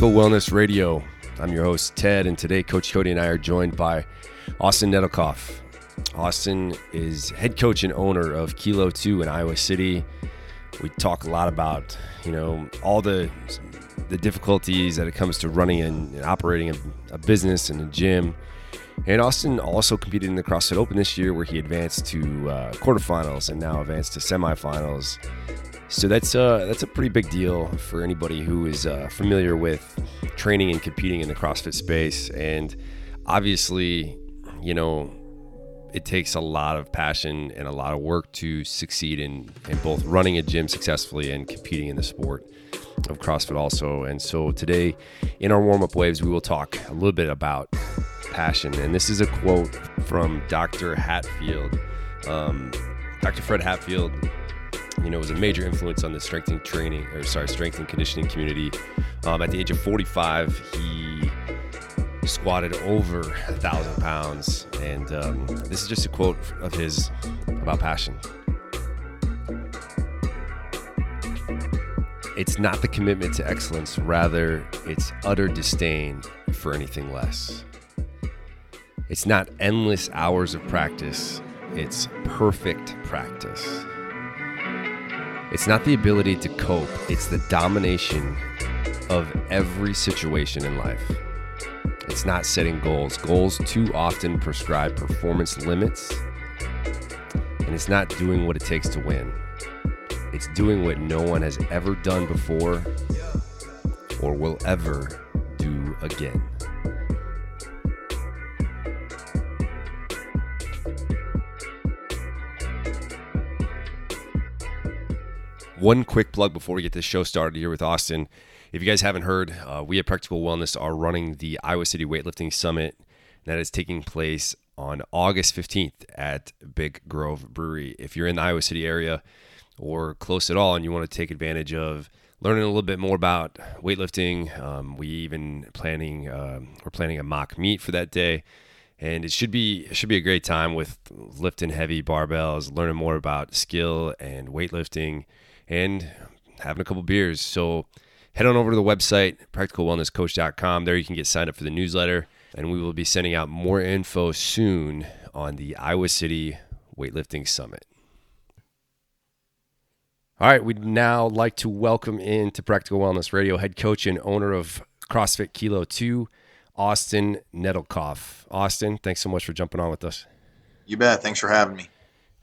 Practical Wellness Radio. I'm your host, Ted, and today Coach Cody and I are joined by Austin Nedelkoff. Austin is head coach and owner of Kilo 2 in Iowa City. We talk a lot about, you know, all the the difficulties that it comes to running and, and operating a, a business and a gym. And Austin also competed in the CrossFit Open this year, where he advanced to uh, quarterfinals and now advanced to semifinals. So that's uh, that's a pretty big deal for anybody who is uh, familiar with training and competing in the CrossFit space. And obviously, you know, it takes a lot of passion and a lot of work to succeed in, in both running a gym successfully and competing in the sport of CrossFit also. And so today in our warm up waves, we will talk a little bit about passion. And this is a quote from Dr. Hatfield. Um, Dr. Fred Hatfield, you know, was a major influence on the strengthening training, or sorry, strength and conditioning community. Um, at the age of 45, he squatted over a thousand pounds. And um, this is just a quote of his about passion. It's not the commitment to excellence, rather, it's utter disdain for anything less. It's not endless hours of practice, it's perfect practice. It's not the ability to cope, it's the domination of every situation in life. It's not setting goals. Goals too often prescribe performance limits, and it's not doing what it takes to win. It's doing what no one has ever done before or will ever do again. One quick plug before we get this show started here with Austin. If you guys haven't heard, uh, we at Practical Wellness are running the Iowa City Weightlifting Summit that is taking place on August 15th at Big Grove Brewery. If you're in the Iowa City area or close at all and you want to take advantage of learning a little bit more about weightlifting, um, we even planning uh, we're planning a mock meet for that day, and it should be it should be a great time with lifting heavy barbells, learning more about skill and weightlifting, and having a couple beers. So head on over to the website, practicalwellnesscoach.com. There you can get signed up for the newsletter, and we will be sending out more info soon on the Iowa City Weightlifting Summit. All right, we'd now like to welcome into Practical Wellness Radio head coach and owner of CrossFit Kilo 2, Austin Nedelkoff. Austin, thanks so much for jumping on with us. You bet. Thanks for having me.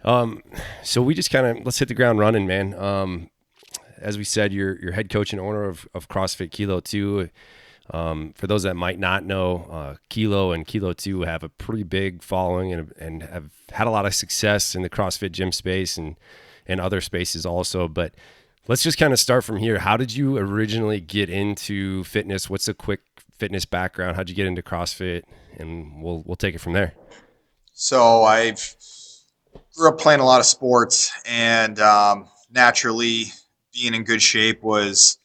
Um, so we just kind of let's hit the ground running, man. Um, as we said, you're you're head coach and owner of, of CrossFit Kilo 2. Um, for those that might not know, uh, Kilo and Kilo 2 have a pretty big following and, and have had a lot of success in the CrossFit gym space and and other spaces also. But let's just kind of start from here. How did you originally get into fitness? What's a quick fitness background? How'd you get into CrossFit? And we'll we'll take it from there. So I've grew up playing a lot of sports, and um, naturally, being in good shape was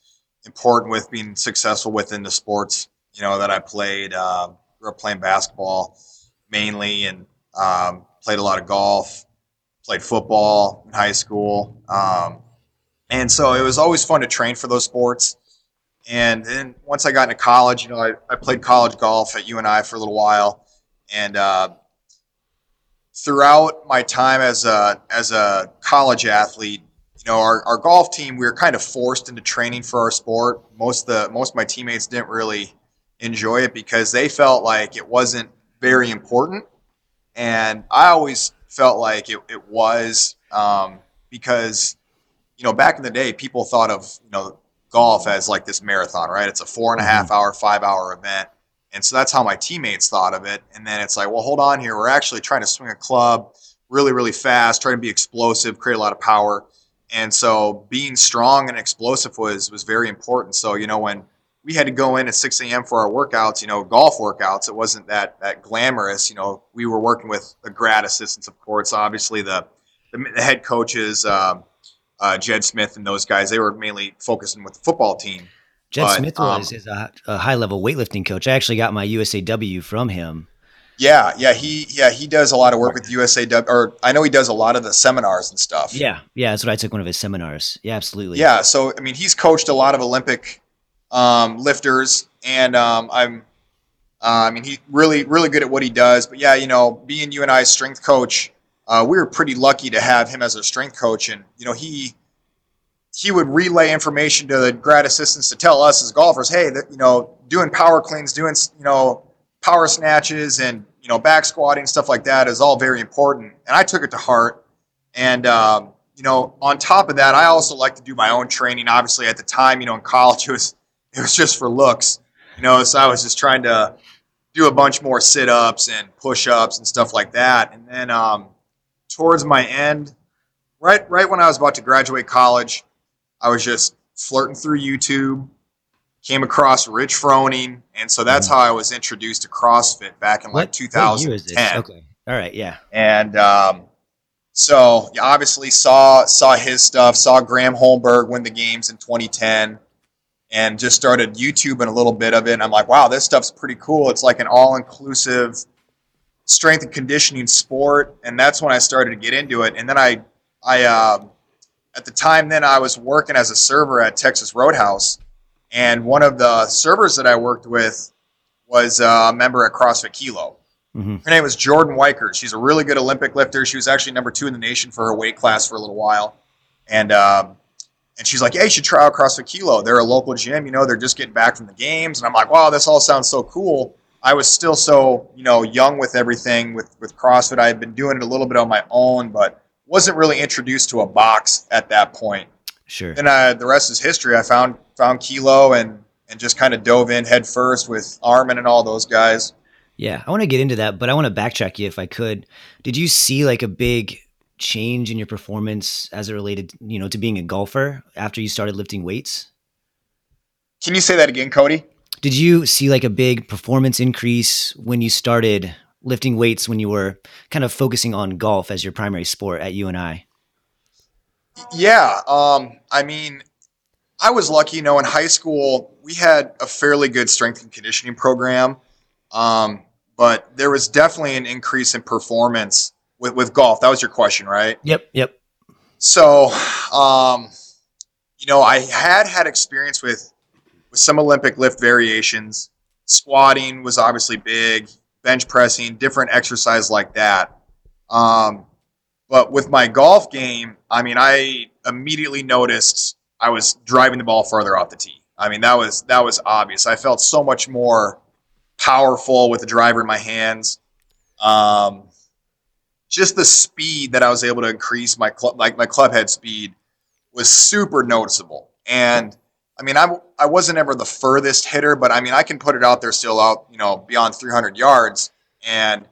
important with being successful within the sports. You know that I played. Uh, grew up playing basketball mainly, and um, played a lot of golf. Played football in high school, um, and so it was always fun to train for those sports. And then once I got into college, you know, I, I played college golf at UNI for a little while, and uh, throughout my time as a as a college athlete, you know, our, our golf team we were kind of forced into training for our sport. Most of the most of my teammates didn't really enjoy it because they felt like it wasn't very important, and I always felt like it, it was um, because you know back in the day people thought of you know golf as like this marathon, right? It's a four and a half hour, five hour event. And so that's how my teammates thought of it. And then it's like, well, hold on here. We're actually trying to swing a club really, really fast, trying to be explosive, create a lot of power. And so being strong and explosive was was very important. So, you know, when we had to go in at 6 a.m. for our workouts, you know, golf workouts, it wasn't that that glamorous. You know, we were working with the grad assistants, of course, obviously the the, head coaches, um, uh, Jed Smith and those guys, they were mainly focusing with the football team. Jed But, Smith um, is a, a high level weightlifting coach. I actually got my USAW from him. Yeah, yeah, he yeah he does a lot of work with USAW, or I know he does a lot of the seminars and stuff. Yeah, yeah, that's what I took one of his seminars. Yeah, absolutely. yeah. So I mean, he's coached a lot of Olympic um, lifters, and um, I'm. Uh, I mean, he really, really good at what he does. But yeah, you know, being UNI strength coach, uh, we were pretty lucky to have him as our strength coach, and you know, he he would relay information to the grad assistants to tell us as golfers, hey, that you know, doing power cleans, doing you know, power snatches, and you know, back squatting stuff like that is all very important. And I took it to heart. And um, you know, on top of that, I also like to do my own training. Obviously, at the time, you know, in college, it was it was just for looks. You know, so I was just trying to do a bunch more sit ups and push ups and stuff like that. And then um, towards my end, right right when I was about to graduate college, I was just flirting through YouTube, came across Rich Froning, and so that's mm-hmm. how I was introduced to CrossFit back in what, like 2010. Okay, all right, yeah. And um, so you obviously saw saw his stuff, saw Graham Holmberg win the games in 2010, and just started YouTubing a little bit of it. And I'm like, wow, this stuff's pretty cool. It's like an all inclusive strength and conditioning sport, and that's when I started to get into it. And then I I uh, at the time then I was working as a server at Texas Roadhouse, and one of the servers that I worked with was a member at CrossFit Kilo. Mm-hmm. Her name was Jordan Weichert. She's a really good Olympic lifter. She was actually number two in the nation for her weight class for a little while, and um, and she's like, "Yeah, you should try out CrossFit Kilo. They're a local gym. You know, they're just getting back from the games." And I'm like, "Wow, this all sounds so cool." I was still so you know young with everything with with CrossFit. I had been doing it a little bit on my own, but wasn't really introduced to a box at that point. Sure. Then uh, I, the rest is history. I found found Kilo and and just kind of dove in head first with Armin and all those guys. Yeah, I want to get into that, but I want to backtrack you if I could. Did you see like a big change in your performance as it related, you know, to being a golfer after you started lifting weights? Can you say that again, Cody? Did you see like a big performance increase when you started lifting weights when you were kind of focusing on golf as your primary sport at UNI? Yeah, um, I mean, I was lucky. You know, in high school, we had a fairly good strength and conditioning program, um, but there was definitely an increase in performance with, with golf. That was your question, right? Yep, yep. So, um, you know, I had had experience with with some Olympic lift variations. Squatting was obviously big bench pressing, different exercise like that. Um, but with my golf game, I mean, I immediately noticed I was driving the ball further off the tee. I mean, that was that was obvious. I felt so much more powerful with the driver in my hands. Um, just the speed that I was able to increase my club, like my club head speed, was super noticeable. And I mean, I, I wasn't ever the furthest hitter, but I mean, I can put it out there still out, you know, beyond 300 yards. And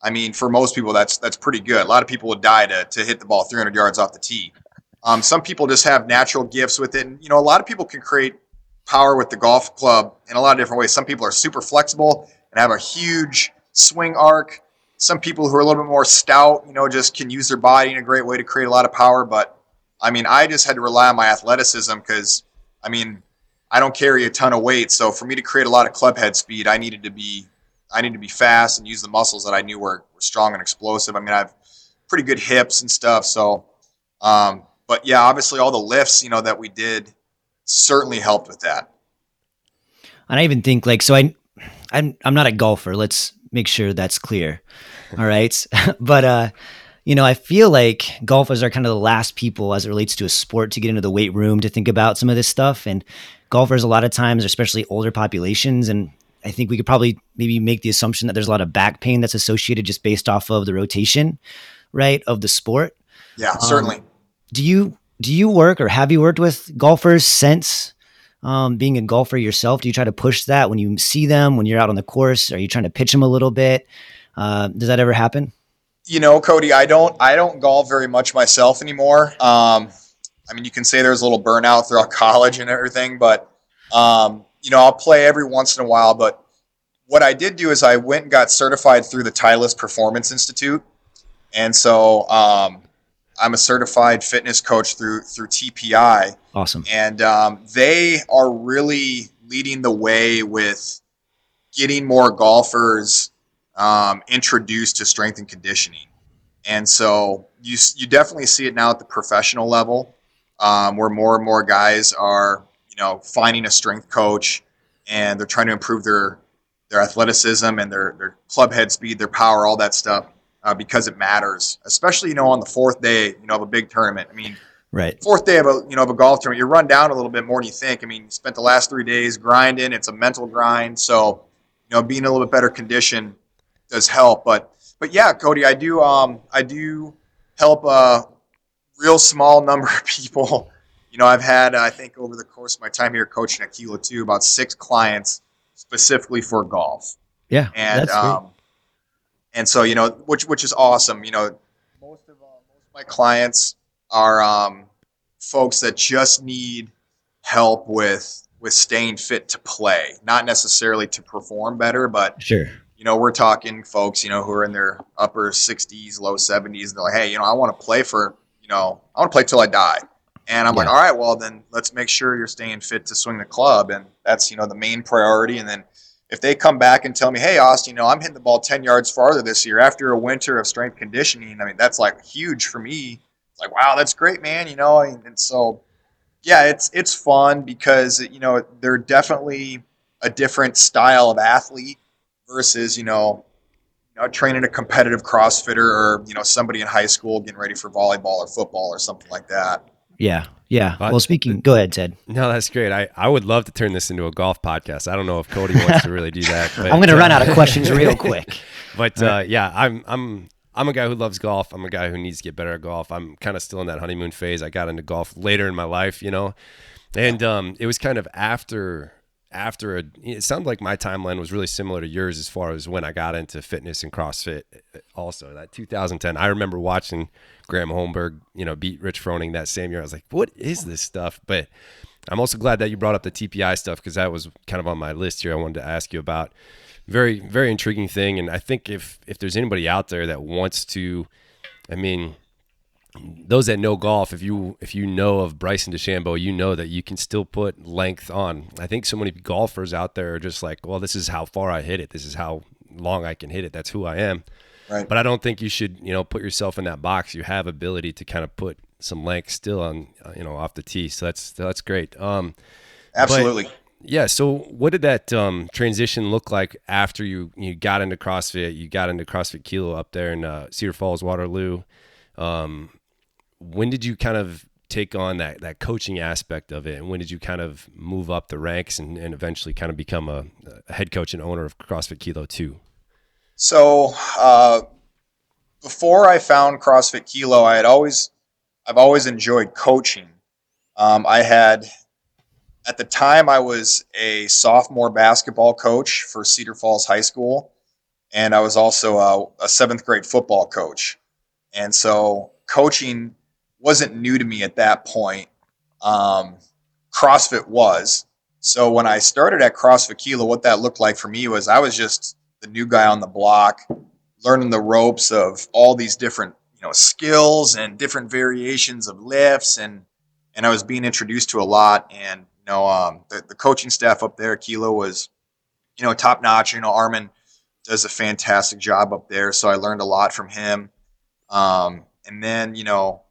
I mean, for most people, that's that's pretty good. A lot of people would die to, to hit the ball 300 yards off the tee. Um, some people just have natural gifts with it. And, you know, a lot of people can create power with the golf club in a lot of different ways. Some people are super flexible and have a huge swing arc. Some people who are a little bit more stout, you know, just can use their body in a great way to create a lot of power. But I mean, I just had to rely on my athleticism because I mean, I don't carry a ton of weight, so for me to create a lot of club head speed, I needed to be I needed to be fast and use the muscles that I knew were, were strong and explosive. I mean, I have pretty good hips and stuff, so um, but yeah, obviously all the lifts, you know, that we did certainly helped with that. And I even think like so I I'm I'm not a golfer. Let's make sure that's clear. All right. but uh you know, I feel like golfers are kind of the last people as it relates to a sport to get into the weight room to think about some of this stuff. And golfers, a lot of times, especially older populations, and I think we could probably maybe make the assumption that there's a lot of back pain that's associated just based off of the rotation, right, of the sport. Yeah, certainly. Um, do you do you work or have you worked with golfers since um, being a golfer yourself? Do you try to push that when you see them when you're out on the course? Are you trying to pitch them a little bit? Uh, does that ever happen? You know, Cody, I don't I don't golf very much myself anymore. Um, I mean, you can say there's a little burnout throughout college and everything, but um, you know, I'll play every once in a while. But what I did do is I went and got certified through the Titleist Performance Institute, and so um, I'm a certified fitness coach through through TPI. Awesome. And um, they are really leading the way with getting more golfers um, introduced to strength and conditioning. And so you, you definitely see it now at the professional level um, where more and more guys are, you know finding a strength coach and they're trying to improve their their athleticism and their their club head speed, their power, all that stuff uh, because it matters, especially you know on the fourth day you know of a big tournament. I mean, right, fourth day of a you know of a golf tournament, you run down a little bit more than you think. I mean, you spent the last three days grinding; it's a mental grind, so you know being a little bit better condition does help. But but yeah, Cody, I do um I do help a real small number of people. You know, I've had I think over the course of my time here coaching at Kilo two about six clients specifically for golf. Yeah, and um, and so you know, which which is awesome. You know, most of uh, most of my clients are um, folks that just need help with with staying fit to play, not necessarily to perform better, but sure. You know, we're talking folks, you know, who are in their upper 60s, low 70s. and They're like, hey, you know, I want to play for, you know, I want to play till I die. And I'm yeah. like, all right, well, then let's make sure you're staying fit to swing the club. And that's, you know, the main priority. And then if they come back and tell me, hey, Austin, you know, I'm hitting the ball 10 yards farther this year after a winter of strength conditioning, I mean, that's like huge for me. It's like, wow, that's great, man. You know, and, and so, yeah, it's, it's fun because, you know, they're definitely a different style of athlete versus, you know, you know, training a competitive CrossFitter or, you know, somebody in high school getting ready for volleyball or football or something like that. Yeah. Yeah. But, well, speaking, go ahead, Ted. No, that's great. I, I would love to turn this into a golf podcast. I don't know if Cody wants to really do that. But, I'm going to uh, run out of questions real quick. But uh, yeah, I'm I'm I'm a guy who loves golf. I'm a guy who needs to get better at golf. I'm kind of still in that honeymoon phase. I got into golf later in my life, you know, and um, it was kind of after after a it sounded like my timeline was really similar to yours as far as when I got into fitness and CrossFit uh, also that 2010 I remember watching Graham Holmberg you know beat Rich Froning that same year. I was like what is this stuff? But I'm also glad that you brought up the TPI stuff because that was kind of on my list here I wanted to ask you about. Very very intriguing thing and I think if if there's anybody out there that wants to I mean those that know golf, if you if you know of Bryson DeChambeau, you know that you can still put length on. I think so many golfers out there are just like, well, this is how far I hit it. This is how long I can hit it. That's who I am. Right. But I don't think you should, you know, put yourself in that box. You have ability to kind of put some length still on, uh, you know, off the tee. So that's that's great. Um, Absolutely. But, yeah. So what did that um, transition look like after you you got into CrossFit? You got into CrossFit Kilo up there in uh, Cedar Falls, Waterloo. Um, when did you kind of take on that that coaching aspect of it? And when did you kind of move up the ranks and, and eventually kind of become a, a, head coach and owner of crossfit kilo 2 so uh, before i found crossfit kilo i had always i've always enjoyed coaching. Um, i had at the time i was a sophomore basketball coach for cedar falls high school and i was also a, a seventh grade football coach. And so coaching wasn't new to me at that point. Um, CrossFit was. So when I started at CrossFit Kilo, what that looked like for me was I was just the new guy on the block, learning the ropes of all these different you know skills and different variations of lifts, and and I was being introduced to a lot. And you know um, the, the coaching staff up there Kilo was you know top notch. You know Armin does a fantastic job up there, so I learned a lot from him. Um, and then you know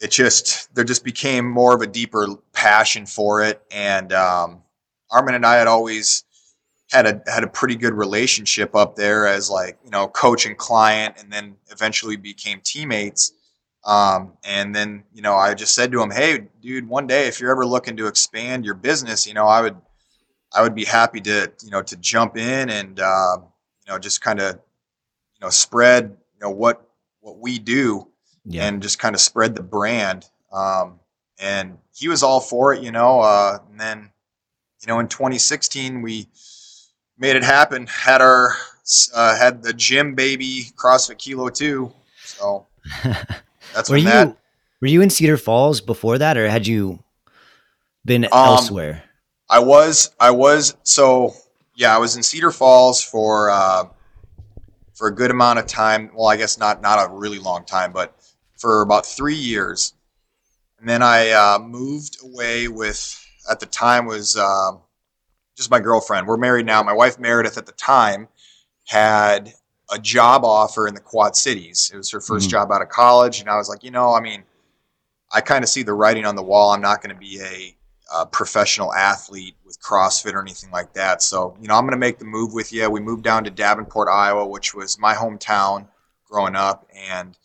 it just there just became more of a deeper passion for it. And um, armin and i had always had a had a pretty good relationship up there as like you know coach and client and then eventually became teammates. Um, and then you know i just said to him hey dude one day if you're ever looking to expand your business you know i would i would be happy to you know to jump in and uh, you know just kind of you know spread you know what what we do yeah. and just kind of spread the brand. Um, and he was all for it, you know. Uh, and then, you know, in 2016, we made it happen. Had our uh, had the gym baby CrossFit Kilo two. So that's were you that, were you in Cedar Falls before that, or had you been um, elsewhere? I was. I was. So yeah, I was in Cedar Falls for uh, for a good amount of time. Well, I guess not not a really long time, but for about three years, and then I uh, moved away with. At the time was uh, just my girlfriend. We're married now. My wife Meredith at the time had a job offer in the Quad Cities. It was her 1st mm-hmm. job out of college, and I was like, you know, I mean, I kind of see the writing on the wall. I'm not going to be a a professional athlete with CrossFit or anything like that. So, you know, I'm going to make the move with you. We moved down to Davenport, Iowa, which was my hometown growing up, and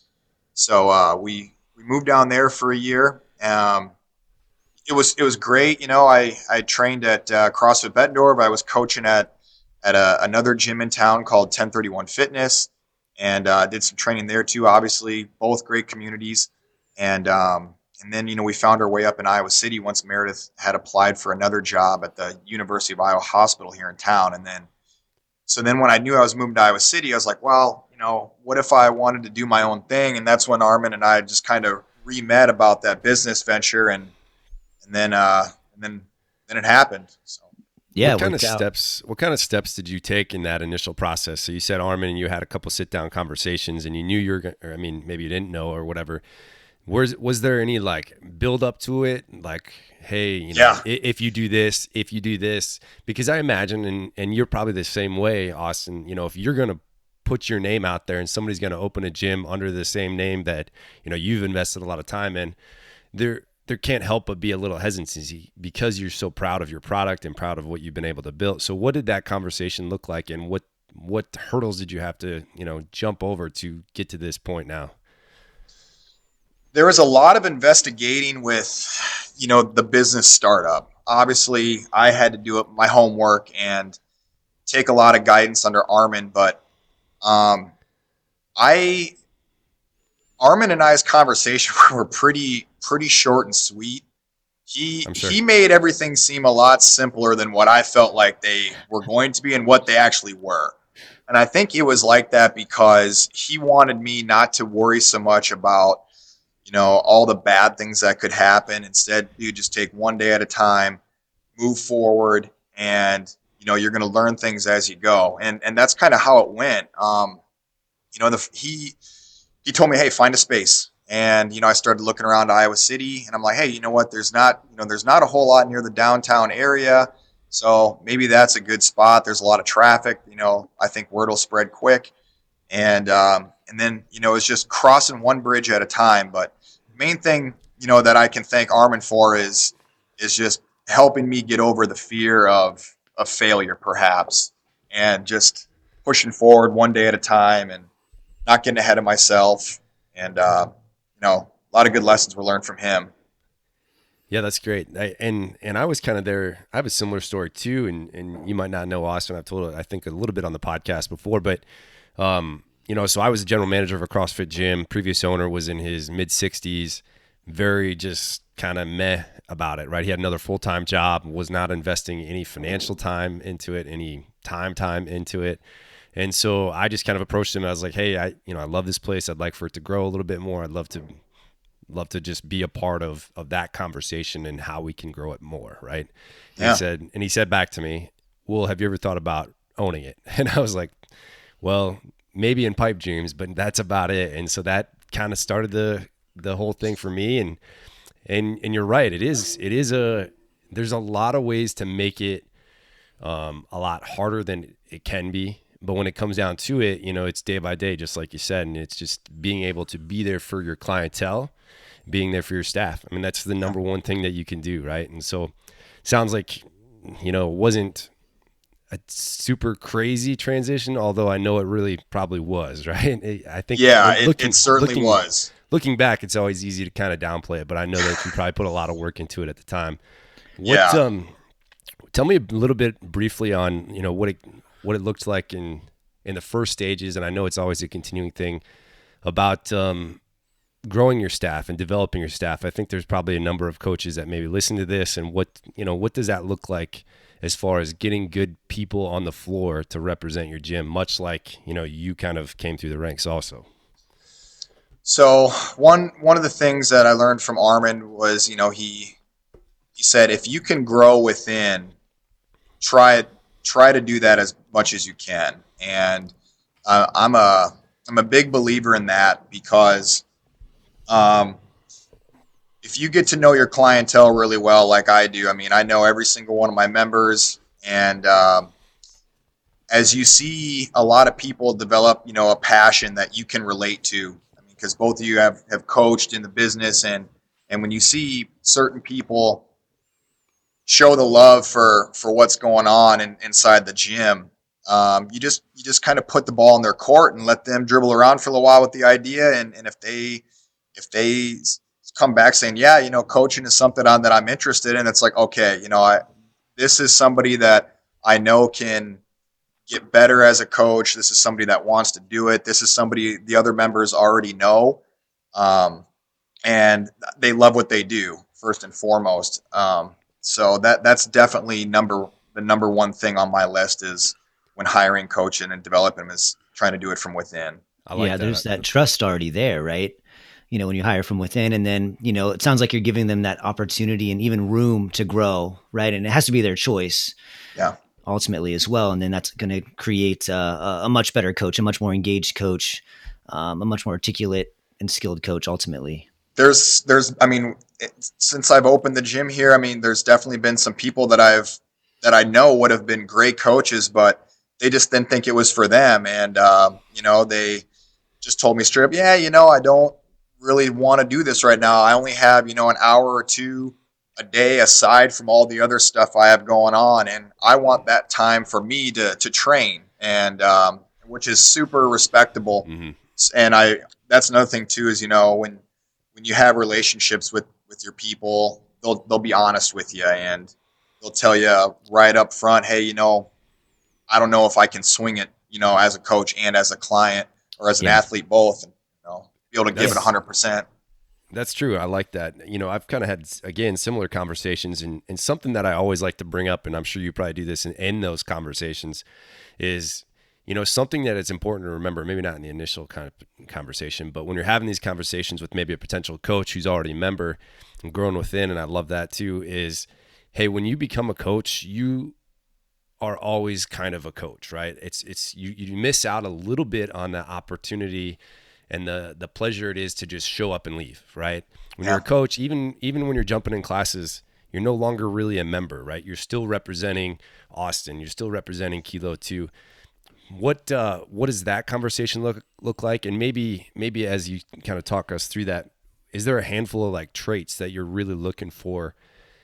so uh, we we moved down there for a year. Um, it was it was great. You know, I I trained at uh, CrossFit Bettendorf. I was coaching at at a, another gym in town called 1031 Fitness, and uh, did some training there too. Obviously, both great communities, and um, and then, you know, we found our way up in Iowa City once Meredith had applied for another job at the University of Iowa Hospital here in town. And then, so then when I knew I was moving to Iowa City, I was like, well, know, what if I wanted to do my own thing? And that's when Armin and I just kind of re met about that business venture. And, and then, uh, and then, then it happened. So. Yeah. What kind of out. steps? What kind of steps did you take in that initial process? So you said Armin and you had a couple sit down conversations, and you knew you were. Or I mean, maybe you didn't know or whatever was was there any like build up to it like hey you know yeah. if you do this if you do this because i imagine and and you're probably the same way austin you know if you're gonna put your name out there and somebody's gonna open a gym under the same name that you know you've invested a lot of time in there there can't help but be a little hesitancy because you're so proud of your product and proud of what you've been able to build so what did that conversation look like and what what hurdles did you have to you know jump over to get to this point now there was a lot of investigating with, you know, the business startup. Obviously, I had to do my homework and take a lot of guidance under Armin, but um, I Armin and I's conversation were pretty pretty short and sweet. He sure. he made everything seem a lot simpler than what I felt like they were going to be and what they actually were. And I think it was like that because he wanted me not to worry so much about you know, all the bad things that could happen. Instead, you just take one day at a time, move forward, and you know you're going to learn things as you go. And and that's kind of how it went. Um, you know, the, he he told me, hey, find a space. And you know, I started looking around Iowa City, and I'm like, hey, you know what? There's not you know there's not a whole lot near the downtown area. So maybe that's a good spot. There's a lot of traffic. You know, I think word will spread quick. And um, and then you know it's just crossing one bridge at a time. But main thing you know that I can thank Armin for is is just helping me get over the fear of of failure, perhaps, and just pushing forward one day at a time and not getting ahead of myself. And uh, you know, a lot of good lessons were learned from him. Yeah, that's great. I, and and I was kind of there. I have a similar story too, and and you might not know Austin. I've told it, I think a little bit on the podcast before, but um, you know, so I was a general manager of a CrossFit gym. Previous owner was in his mid 60s, very just kind of meh about it, right? He had another full time job, was not investing any financial time into it, any time time into it. And so I just kind of approached him. I was like, "Hey, I you know I love this place. I'd like for it to grow a little bit more. I'd love to love to just be a part of of that conversation and how we can grow it more." Right? Yeah. He said, and he said back to me, "Well, have you ever thought about owning it?" And I was like, "Well, maybe in pipe dreams, but that's about it. And so that kind of started the the whole thing for me. And and and you're right, it is it is a there's a lot of ways to make it um, a lot harder than it can be. But when it comes down to it, you know, it's day by day, just like you said, and it's just being able to be there for your clientele, being there for your staff. I mean, that's the number one thing that you can do, right? And so, sounds like you know it wasn't a super crazy transition, although I know it really probably was, right? I think yeah, looking, it, it, certainly looking, was. Looking back, it's always easy to kind of downplay it, but I know that you probably put a lot of work into it at the time. What, yeah. Um, tell me a little bit briefly on you know what it what it looked like in in the first stages, and I know it's always a continuing thing about um, growing your staff and developing your staff. I think there's probably a number of coaches that maybe listen to this, and what you know what does that look like? as far as getting good people on the floor to represent your gym, much like you know you kind of came through the ranks also. So one one of the things that I learned from Armin was, you know, he he said if you can grow within, try try to do that as much as you can. And uh, I'm a I'm a big believer in that because um, if you get to know your clientele really well, like I do, I mean, I know every single one of my members, and um, as you see a lot of people develop, you know, a passion that you can relate to, because both of you have have coached in the business, and and when you see certain people show the love for for what's going on in, inside the gym. Um, you just you just kind of put the ball in their court and let them dribble around for a little while with the idea, and and if they if they come back saying, yeah, you know, coaching is something on that I'm interested in, it's like, okay, you know, I this is somebody that I know can get better as a coach. This is somebody that wants to do it. This is somebody the other members already know, um, and they love what they do first and foremost. Um, so that that's definitely number the number one thing on my list is when hiring, coaching, and developing them is trying to do it from within. Like yeah, that. there's that trust already there, right? You know, when you hire from within, and then you know, it sounds like you're giving them that opportunity and even room to grow, right? And it has to be their choice. Yeah. Ultimately, as well, and then that's going to create a, a, much better coach, a much more engaged coach, um, a much more articulate and skilled coach. Ultimately, there's there's I mean since I've opened the gym here, I mean there's definitely been some people that I've that I know would have been great coaches, but they just didn't think it was for them, and uh, you know they just told me straight up, yeah, you know I don't really want to do this right now. I only have you know an hour or two a day aside from all the other stuff I have going on, and I want that time for me to to train, and um, which is super respectable. Mm-hmm. And I that's another thing too is you know when when you have relationships with with your people, they'll they'll be honest with you and they'll tell you right up front, hey, you know, I don't know if I can swing it, you know, as a coach and as a client or as an yeah. athlete both, and you know, be able to give it hundred percent. That's true. I like that. You know, I've kind of had again similar conversations, and and something that I always like to bring up, and I'm sure you probably do this in, in those conversations, is you know something that it's important to remember maybe not in the initial kind of conversation but when you're having these conversations with maybe a potential coach who's already a member and growing within and i love that too is hey when you become a coach you are always kind of a coach right it's it's you you miss out a little bit on the opportunity and the the pleasure it is to just show up and leave right when yeah. you're a coach even even when you're jumping in classes you're no longer really a member right you're still representing austin you're still representing kilo 2 what uh, what does that conversation look look like? And maybe maybe as you kind of talk us through that, is there a handful of like traits that you're really looking for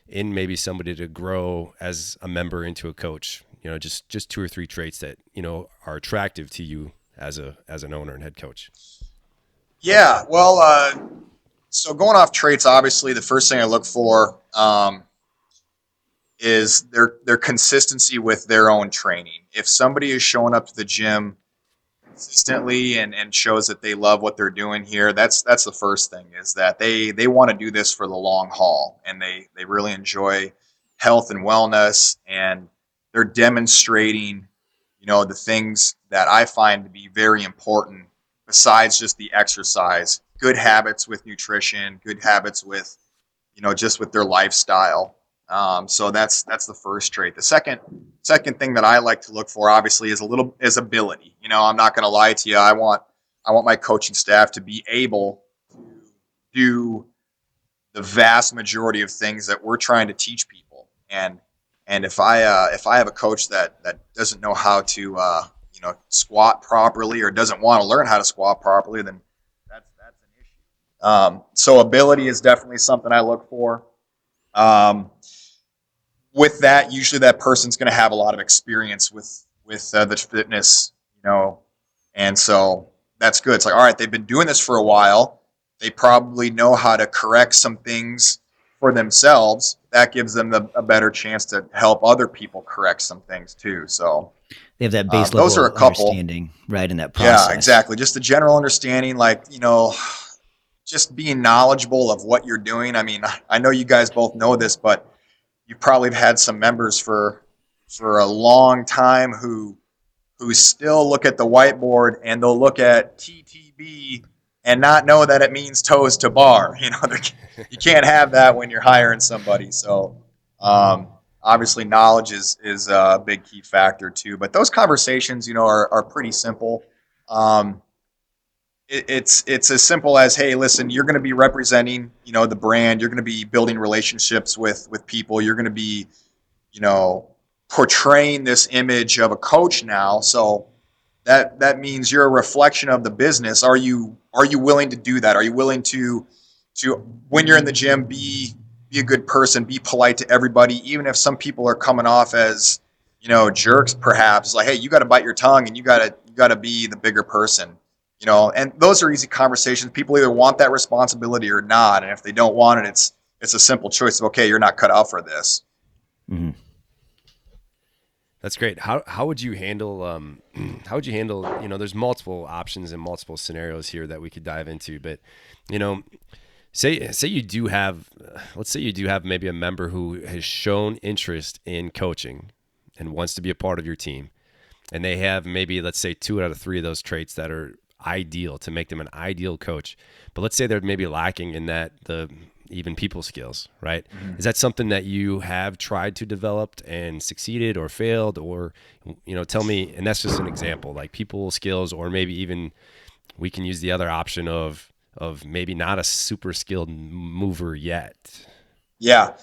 in maybe somebody to grow as a member into a coach? You know, just just two or three traits that you know are attractive to you as a as an owner and head coach. Yeah, well, uh, so going off traits, obviously the first thing I look for um, is their their consistency with their own training. If somebody is showing up to the gym consistently and, and shows that they love what they're doing here, that's that's the first thing is that they they want to do this for the long haul and they they really enjoy health and wellness and they're demonstrating you know the things that I find to be very important besides just the exercise, good habits with nutrition, good habits with you know just with their lifestyle um, so that's that's the first trait. The second second thing that I like to look for, obviously, is a little is ability. You know, I'm not going to lie to you. I want I want my coaching staff to be able to do the vast majority of things that we're trying to teach people. And and if I uh, if I have a coach that that doesn't know how to uh, you know squat properly or doesn't want to learn how to squat properly, then that's that's an issue. Um, so ability is definitely something I look for. Um, with that, usually that person's going to have a lot of experience with with uh, the fitness, you know, and so that's good. It's like, all right, they've been doing this for a while. They probably know how to correct some things for themselves. That gives them the, a better chance to help other people correct some things too. So they have that base um, level those are a couple, understanding, right? In that process. Yeah, exactly. Just the general understanding, like you know, just being knowledgeable of what you're doing. I mean, I know you guys both know this, but you probably have had some members for for a long time who who still look at the whiteboard and they'll look at TTB and not know that it means toes to bar. You know, you can't have that when you're hiring somebody. So um, obviously, knowledge is is a big key factor too. But those conversations, you know, are are pretty simple. Um, it's it's as simple as hey listen you're going to be representing you know the brand you're going to be building relationships with with people you're going to be you know portraying this image of a coach now so that that means you're a reflection of the business are you are you willing to do that are you willing to to when you're in the gym be be a good person, be polite to everybody, even if some people are coming off as, you know, jerks. Perhaps like, hey, you got to bite your tongue and you got to you got to be the bigger person. You know, and those are easy conversations. People either want that responsibility or not, and if they don't want it, it's it's a simple choice of okay, you're not cut out for this. Mm-hmm. That's great. How how would you handle um how would you handle you know there's multiple options and multiple scenarios here that we could dive into, but you know say say you do have let's say you do have maybe a member who has shown interest in coaching and wants to be a part of your team and they have maybe let's say two out of three of those traits that are ideal to make them an ideal coach but let's say they're maybe lacking in that the even people skills, right? Mm-hmm. Is that something that you have tried to develop and succeeded or failed or you know, tell me and that's just an example, like people skills or maybe even we can use the other option of of maybe not a super skilled mover yet. Yeah.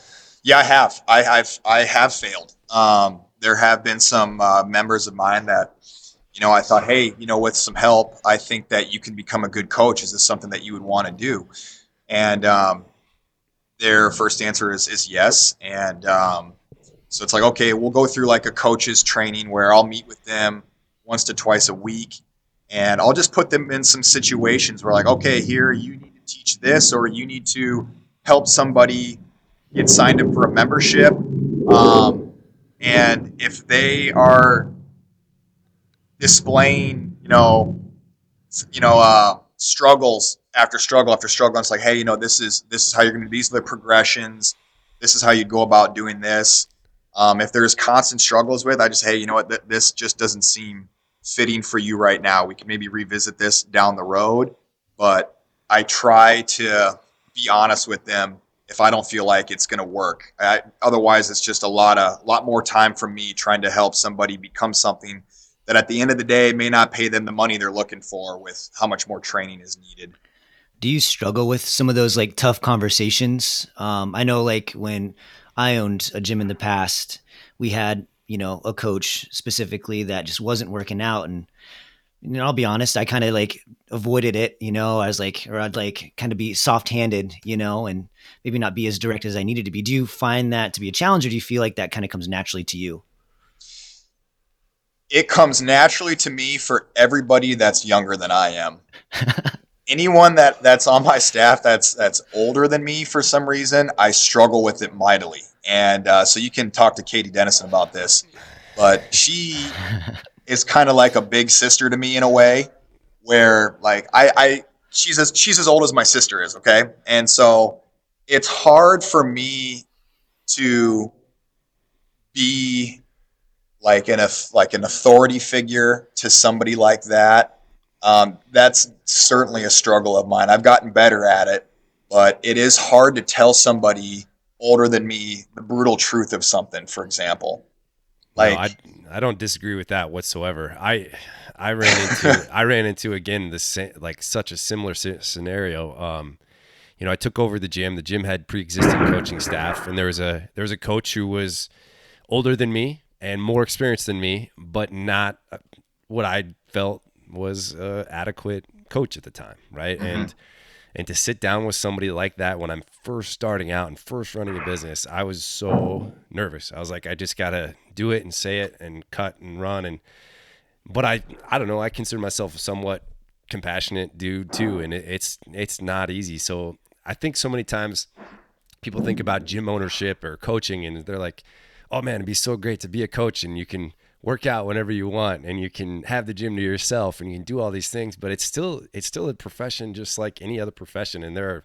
Yeah, I have. I have I have failed. Um, there have been some uh, members of mine that you know, I thought, hey, you know, with some help, I think that you can become a good coach. Is this something that you would want to do? And um, their first answer is is yes, and um, so it's like okay, we'll go through like a coach's training where I'll meet with them once to twice a week, and I'll just put them in some situations where like okay, here you need to teach this, or you need to help somebody get signed up for a membership, um, and if they are displaying, you know, you know, uh, struggles after struggle after struggle. it's like, hey, you know, this is this is how you're going to. Do these are the progressions. This is how you go about doing this. Um, if there's constant struggles with, I just hey, you know what, th- this just doesn't seem fitting for you right now. We can maybe revisit this down the road, but I try to be honest with them if I don't feel like it's going to work. I, otherwise, it's just a lot of lot more time for me trying to help somebody become something that at the end of the day may not pay them the money they're looking for with how much more training is needed do you struggle with some of those like tough conversations? Um, I know like when I owned a gym in the past, we had you know a coach specifically that just wasn't working out, and know I'll be honest, I kind of like avoided it. You know, I was like, or I'd like kind of be soft handed, you know, and maybe not be as direct as I needed to be. Do you find that to be a challenge, or do you feel like that kind of comes naturally to you? It comes naturally to me for everybody that's younger than I am. anyone that that's on my staff that's that's older than me for some reason, I struggle with it mightily. And uh, so you can talk to Katie Dennison about this, but she is kind of like a big sister to me in a way, where like I, I she's as she's as old as my sister is, okay, and so it's hard for me to be like an like an authority figure to somebody like that um, that's certainly a struggle of mine. I've gotten better at it, but it is hard to tell somebody older than me the brutal truth of something. For example, like no, I, I don't disagree with that whatsoever. I I ran into I ran into again the same like such a similar scenario. Um, you know, I took over the gym. The gym had pre-existing coaching staff, and there was a there was a coach who was older than me and more experienced than me, but not what I felt was a adequate coach at the time, right? Mm-hmm. And and to sit down with somebody like that when I'm first starting out and first running a business, I was so nervous. I was like, I just gotta do it and say it and cut and run and but I I don't know, I consider myself a somewhat compassionate dude too, and it, it's it's not easy. So I think so many times people think about gym ownership or coaching and they're like, Oh man, it'd be so great to be a coach and you can work out whenever you want and you can have the gym to yourself and you can do all these things but it's still it's still a profession just like any other profession. And there are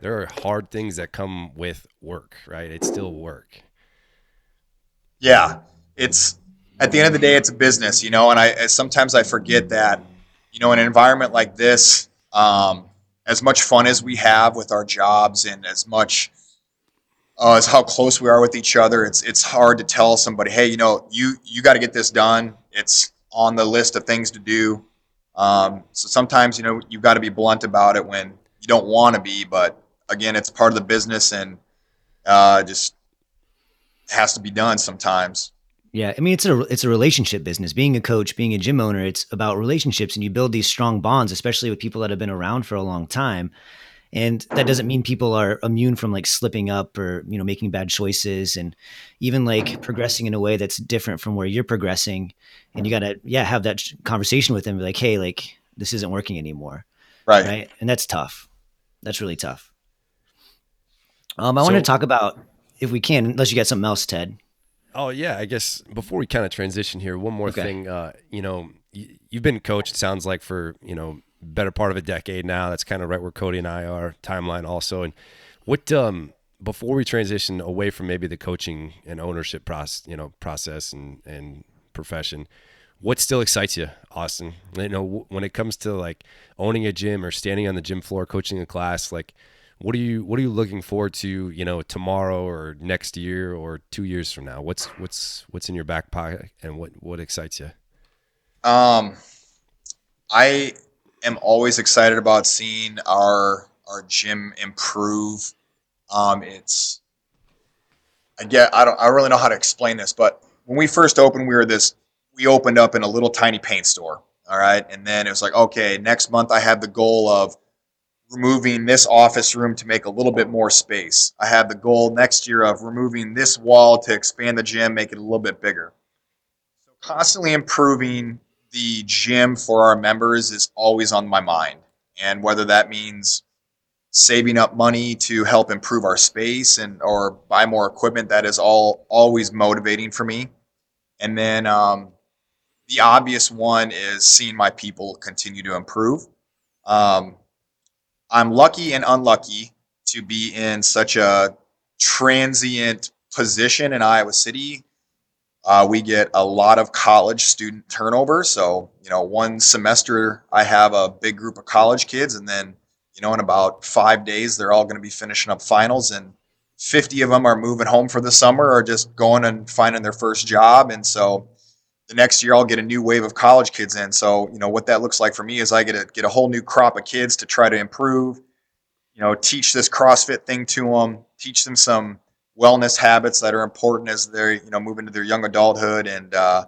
there are hard things that come with work right? It's still work. Yeah. It's at the end of the day it's a business you know and i sometimes i forget that you know in an environment like this um, as much fun as we have with our jobs and as much uh, is how close we are with each other. It's it's hard to tell somebody, hey, you know, you you got to get this done. It's on the list of things to do. Um, so sometimes you know you've got to be blunt about it when you don't want to be, but again, it's part of the business and uh, just has to be done sometimes. Yeah, I mean it's a it's a relationship business. Being a coach, being a gym owner, it's about relationships, and you build these strong bonds, especially with people that have been around for a long time. And that doesn't mean people are immune from like slipping up or you know making bad choices. And even like progressing in a way that's different from where you're progressing. And you got to yeah have that conversation with them be like hey like this isn't working anymore. Right. Right? And that's tough. That's really tough. Um i so, want to talk about if we can unless you got something else ted. Oh yeah i guess before we kind of transition here one more okay. thing uh you know you've been coached sounds like for you know better part of a decade now. That's kind of right where Cody and I are timeline also. And what um before we transition away from maybe the coaching and ownership process, you know, process and and profession, what still excites you, Austin? You know, when it comes to like owning a gym or standing on the gym floor coaching a class, like what are you what are you looking forward to, you know, tomorrow or next year or 2 years from now? What's what's what's in your back pocket and what what excites you? Um I am always excited about seeing our our gym improve. Um, it's I get I don't I really know how to explain this, but when we first opened, we were this we opened up in a little tiny paint store. All right, and then it was like, okay, next month I have the goal of removing this office room to make a little bit more space. I have the goal next year of removing this wall to expand the gym, make it a little bit bigger. So constantly improving the gym for our members is always on my mind. And whether that means saving up money to help improve our space and or buy more equipment, that is all always motivating for me. And then um, the obvious one is seeing my people continue to improve. Um, I'm lucky and unlucky to be in such a transient position in Iowa City uh, we get a lot of college student turnover. So, you know, one semester I have a big group of college kids, and then, you know, in about five days, they're all going to be finishing up finals, and 50 of them are moving home for the summer or just going and finding their first job. And so the next year, I'll get a new wave of college kids in. So, you know, what that looks like for me is I get to get a whole new crop of kids to try to improve, you know, teach this CrossFit thing to them, teach them some wellness habits that are important as they're you know moving to their young adulthood and uh,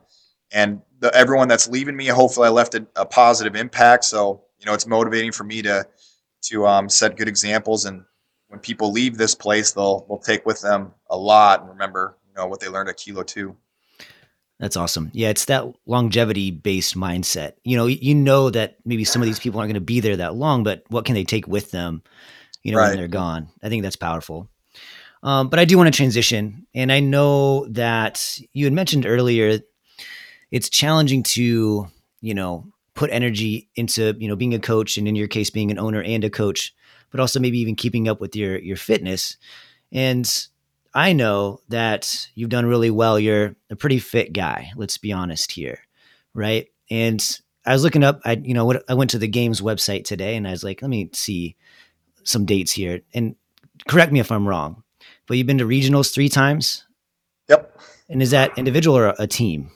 and the, everyone that's leaving me hopefully i left a, a, positive impact so you know it's motivating for me to to um, set good examples and when people leave this place they'll they'll take with them a lot and remember you know what they learned at kilo 2 that's awesome. Yeah, it's that longevity based mindset. You know, you know that maybe some of these people aren't going to be there that long, but what can they take with them, you know, right. when they're gone? I think that's powerful. Um, but I do want to transition. And I know that you had mentioned earlier it's challenging to, you know, put energy into, you know, being a coach and in your case being an owner and a coach, but also maybe even keeping up with your your fitness. And I know that you've done really well. You're a pretty fit guy, let's be honest here, right? And I was looking up, I you know, I went to the games website today and I was like, let me see some dates here and correct me if I'm wrong but you've been to regionals three times. Yep. And is that individual or a team?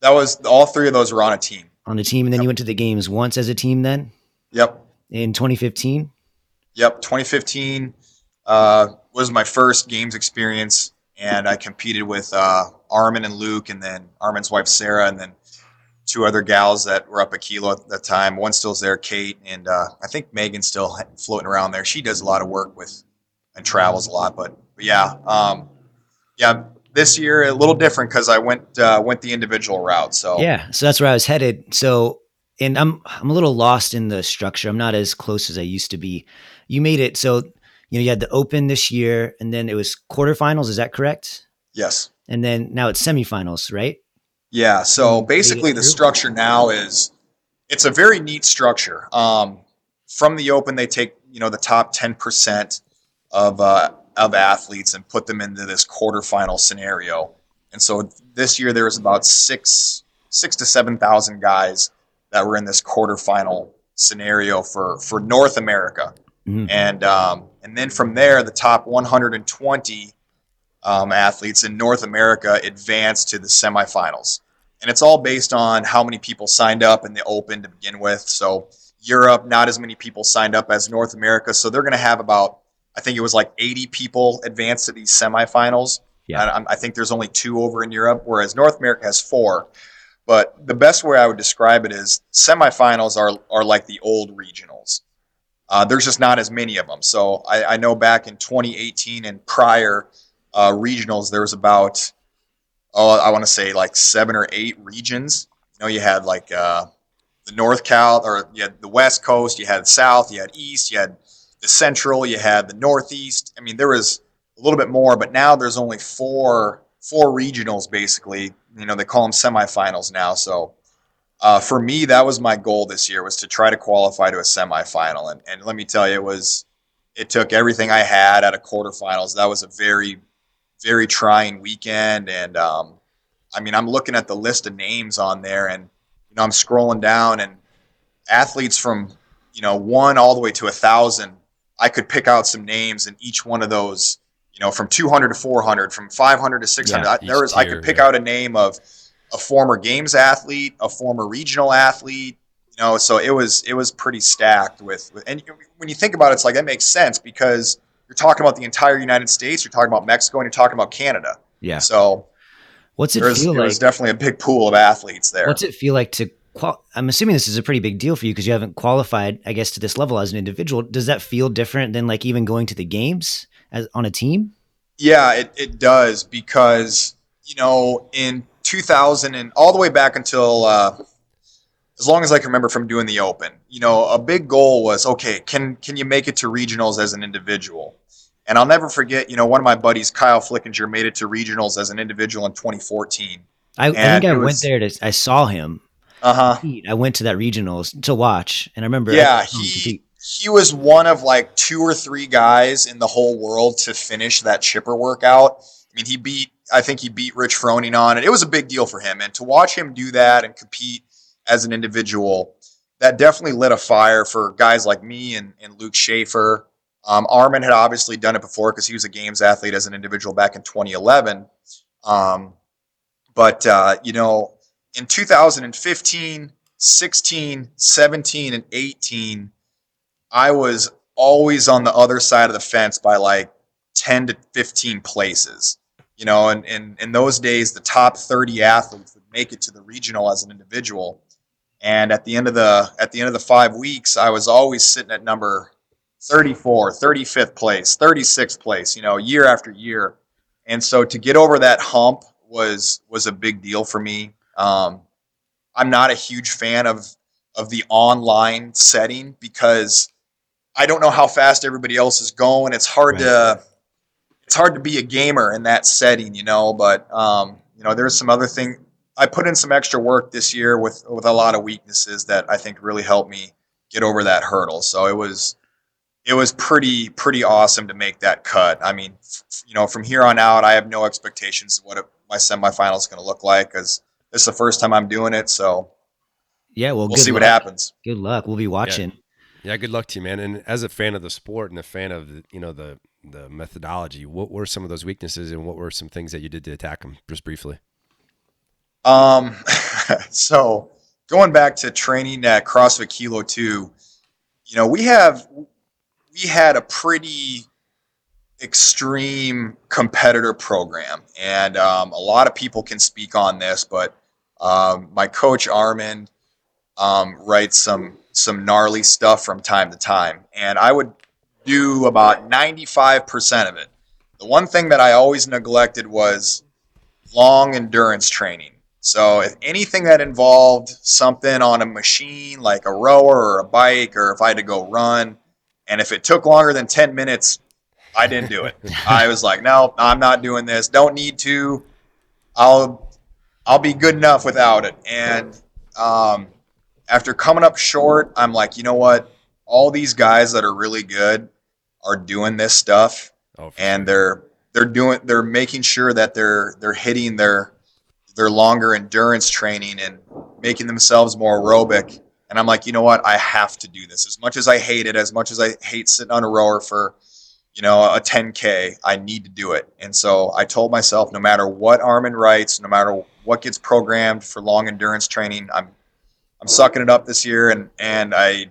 That was all three of those were on a team. On a team, and then yep. you went to the games once as a team. Then. Yep. In 2015. Yep, 2015 uh, was my first games experience, and I competed with uh, Armin and Luke, and then Armin's wife Sarah, and then two other gals that were up a kilo at that time. One still's there, Kate, and uh, I think Megan's still floating around there. She does a lot of work with and travels a lot, but but yeah, um, yeah. This year a little different because I went uh, went the individual route. So yeah, so that's where I was headed. So and I'm I'm a little lost in the structure. I'm not as close as I used to be. You made it so you know you had the Open this year, and then it was quarterfinals. Is that correct? Yes. And then now it's semifinals, right? Yeah. So basically, the structure now is it's a very neat structure. Um, from the Open, they take you know the top ten percent of uh, of athletes and put them into this quarterfinal scenario. And so this year there was about six six to seven thousand guys that were in this quarterfinal scenario for for North America. Mm-hmm. And um, and then from there, the top 120 um, athletes in North America advanced to the semifinals. And it's all based on how many people signed up in the Open to begin with. So Europe, not as many people signed up as North America. So they're going to have about I think it was like 80 people advanced to these semifinals. Yeah. I, I think there's only two over in Europe, whereas North America has four. But the best way I would describe it is semifinals are, are like the old regionals. uh, there's just not as many of them. So I, I know back in 2018 and prior uh, regionals, there was about oh I want to say like seven or eight regions. You know, you had like uh, the North Cal or you had the West Coast, you had South, you had East, you had the Central, you had the Northeast. I mean, there was a little bit more, but now there's only four four regionals basically. You know, they call them semifinals now. So uh, for me, that was my goal this year was to try to qualify to a semifinal. And, and let me tell you, it was it took everything I had at a quarterfinals. That was a very very trying weekend. And um, I mean, I'm looking at the list of names on there, and you know, I'm scrolling down, and athletes from you know one all the way to a thousand. I could pick out some names in each one of those. You know, from 200 to 400, from 500 to 600. Yeah, there was tier, I could pick yeah. out a name of a former games athlete, a former regional athlete. You know, so it was it was pretty stacked with, with and when you think about it, it's like that makes sense because you're talking about the entire United States, you're talking about Mexico, and you're talking about Canada. Yeah. So what's it there's, feel like? there's definitely a big pool of athletes there. What's it feel like to qual- I'm assuming this is a pretty big deal for you because you haven't qualified, I guess, to this level as an individual. Does that feel different than like even going to the games as on a team? Yeah, it, it does because, you know, in 2000 and all the way back until uh, as long as I can remember from doing the Open, you know, a big goal was okay, can can you make it to regionals as an individual? And I'll never forget, you know, one of my buddies, Kyle Flickinger, made it to regionals as an individual in 2014. I, I think I was, went there to, I saw him. Uh huh. I went to that regionals to watch, and I remember. Yeah, he he was one of like two or three guys in the whole world to finish that chipper workout. I mean, he beat, I think he beat Rich Froning on it. It was a big deal for him, and to watch him do that and compete as an individual, that definitely lit a fire for guys like me and, and Luke Schaefer. Um, Armin had obviously done it before because he was a games athlete as an individual back in 2011. Um, but, uh, you know, in 2015, 16, 17, and 18, I was always on the other side of the fence by like 10 to 15 places. You know, and, in those days, the top 30 athletes would make it to the regional as an individual. And at the end of the at the end of the five weeks, I was always sitting at number 34, 35th place, 36th place, you know, year after year. And so to get over that hump was was a big deal for me. Um, I'm not a huge fan of of the online setting because I don't know how fast everybody else is going. It's hard right. to it's hard to be a gamer in that setting, you know. But um, you know, there's some other thing I put in some extra work this year with with a lot of weaknesses that I think really helped me get over that hurdle. So it was it was pretty pretty awesome to make that cut. I mean, f- you know, from here on out, I have no expectations of what a, my semifinal is going to look like because this is the first time I'm doing it. So yeah, well, we'll see luck. what happens. Good luck. We'll be watching. Yeah. yeah, good luck to you, man. And as a fan of the sport and a fan of the, you know the the methodology, what were some of those weaknesses and what were some things that you did to attack them? Just briefly. Um, so going back to training at CrossFit Kilo 2, you know, we have we had a pretty extreme competitor program, and um, a lot of people can speak on this, but um, my coach Armin um, writes some some gnarly stuff from time to time, and I would do about ninety five percent of it. The one thing that I always neglected was long endurance training. So if anything that involved something on a machine like a rower or a bike, or if I had to go run, and if it took longer than 10 minutes, I didn't do it. I was like, no, I'm not doing this. Don't need to. I'll I'll be good enough without it. And um, after coming up short, I'm like, you know what? All these guys that are really good are doing this stuff, oh, and they're they're doing they're making sure that they're they're hitting their their longer endurance training and making themselves more aerobic. And I'm like, you know what? I have to do this. As much as I hate it, as much as I hate sitting on a rower for, you know, a 10K, I need to do it. And so I told myself, no matter what Armin writes, no matter what gets programmed for long endurance training, I'm I'm sucking it up this year, and and I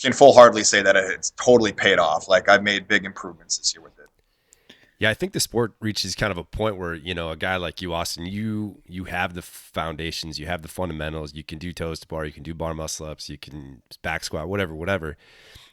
can full heartedly say that it's totally paid off. Like I've made big improvements this year with it. Yeah, I think the sport reaches kind of a point where you know a guy like you, Austin, you you have the foundations, you have the fundamentals. You can do toes to bar, you can do bar muscle ups, you can back squat, whatever, whatever.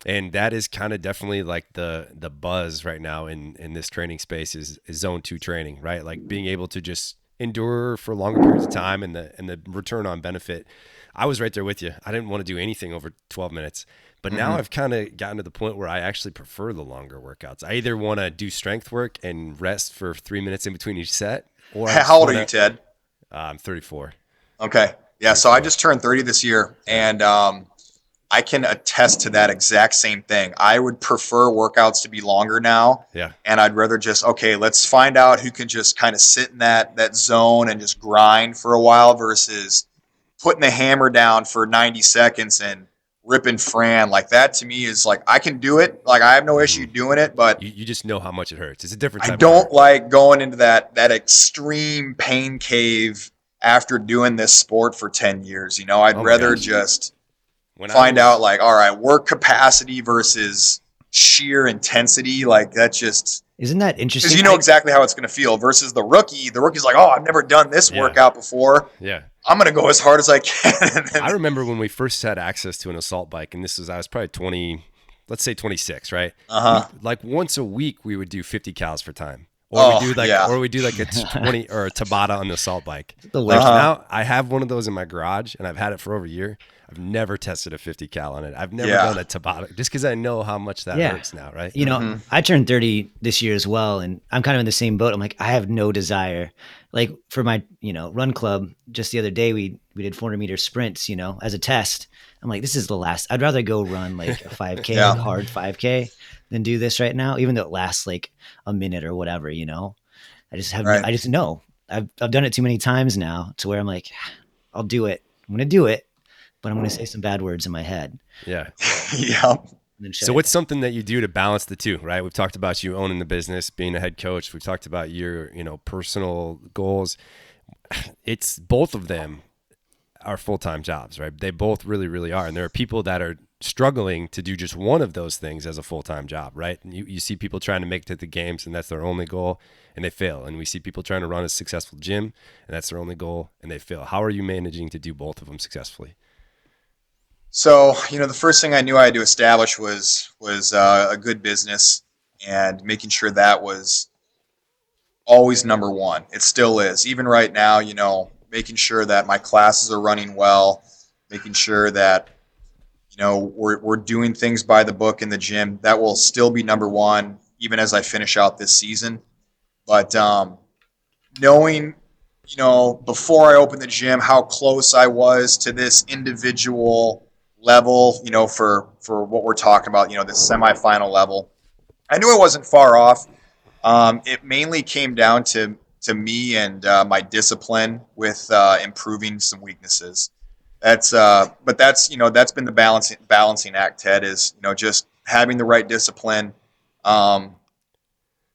And that is kind of definitely like the the buzz right now in in this training space is, is zone two training, right? Like being able to just endure for longer periods of time and the and the return on benefit. I was right there with you. I didn't want to do anything over 12 minutes. But now mm-hmm. I've kind of gotten to the point where I actually prefer the longer workouts. I either want to do strength work and rest for three minutes in between each set, or how old wanna, are you, Ted? Uh, I'm 34. Okay, yeah. 34. So I just turned 30 this year, and um, I can attest to that exact same thing. I would prefer workouts to be longer now. Yeah. And I'd rather just okay, let's find out who can just kind of sit in that that zone and just grind for a while versus putting the hammer down for 90 seconds and ripping Fran. Like that to me is like I can do it. Like I have no issue mm-hmm. doing it, but you, you just know how much it hurts. It's a different. I don't like going into that that extreme pain cave after doing this sport for ten years. You know, I'd oh rather gosh. just when find was, out like all right, work capacity versus sheer intensity. Like that just. Isn't that interesting? Because you know exactly how it's going to feel versus the rookie. The rookie's like, "Oh, I've never done this yeah. workout before." Yeah. I'm going to go as hard as I can. I remember when we first had access to an assault bike, and this was, I was probably 20, let's say 26, right? Uh huh. Like once a week, we would do 50 cals for time. Or oh, we do like, yeah. or we do like a 20 or a Tabata on the assault bike. The like uh-huh. now I have one of those in my garage and I've had it for over a year. I've never tested a 50 cal on it. I've never yeah. done a Tabata just because I know how much that yeah. hurts now, right? You know, mm-hmm. I turned 30 this year as well, and I'm kind of in the same boat. I'm like, I have no desire. Like for my, you know, run club, just the other day we we did 400 meter sprints, you know, as a test. I'm like, this is the last. I'd rather go run like a 5K, yeah. hard 5K, than do this right now, even though it lasts like a minute or whatever, you know. I just have, right. I just know I've I've done it too many times now to where I'm like, I'll do it. I'm gonna do it but I'm going to say some bad words in my head. Yeah. yeah. So what's something that you do to balance the two, right? We've talked about you owning the business, being a head coach. We've talked about your, you know, personal goals. It's both of them are full-time jobs, right? They both really really are. And there are people that are struggling to do just one of those things as a full-time job, right? And you you see people trying to make it to the games and that's their only goal and they fail. And we see people trying to run a successful gym and that's their only goal and they fail. How are you managing to do both of them successfully? So, you know, the first thing I knew I had to establish was was uh, a good business and making sure that was always number one. It still is, even right now. You know, making sure that my classes are running well, making sure that you know we're we're doing things by the book in the gym. That will still be number one, even as I finish out this season. But um, knowing you know, before I opened the gym, how close I was to this individual level, you know, for for what we're talking about, you know, this semifinal level. I knew I wasn't far off. Um, it mainly came down to to me and uh, my discipline with uh, improving some weaknesses. That's uh, but that's you know that's been the balancing balancing act. Ted is you know just having the right discipline, um,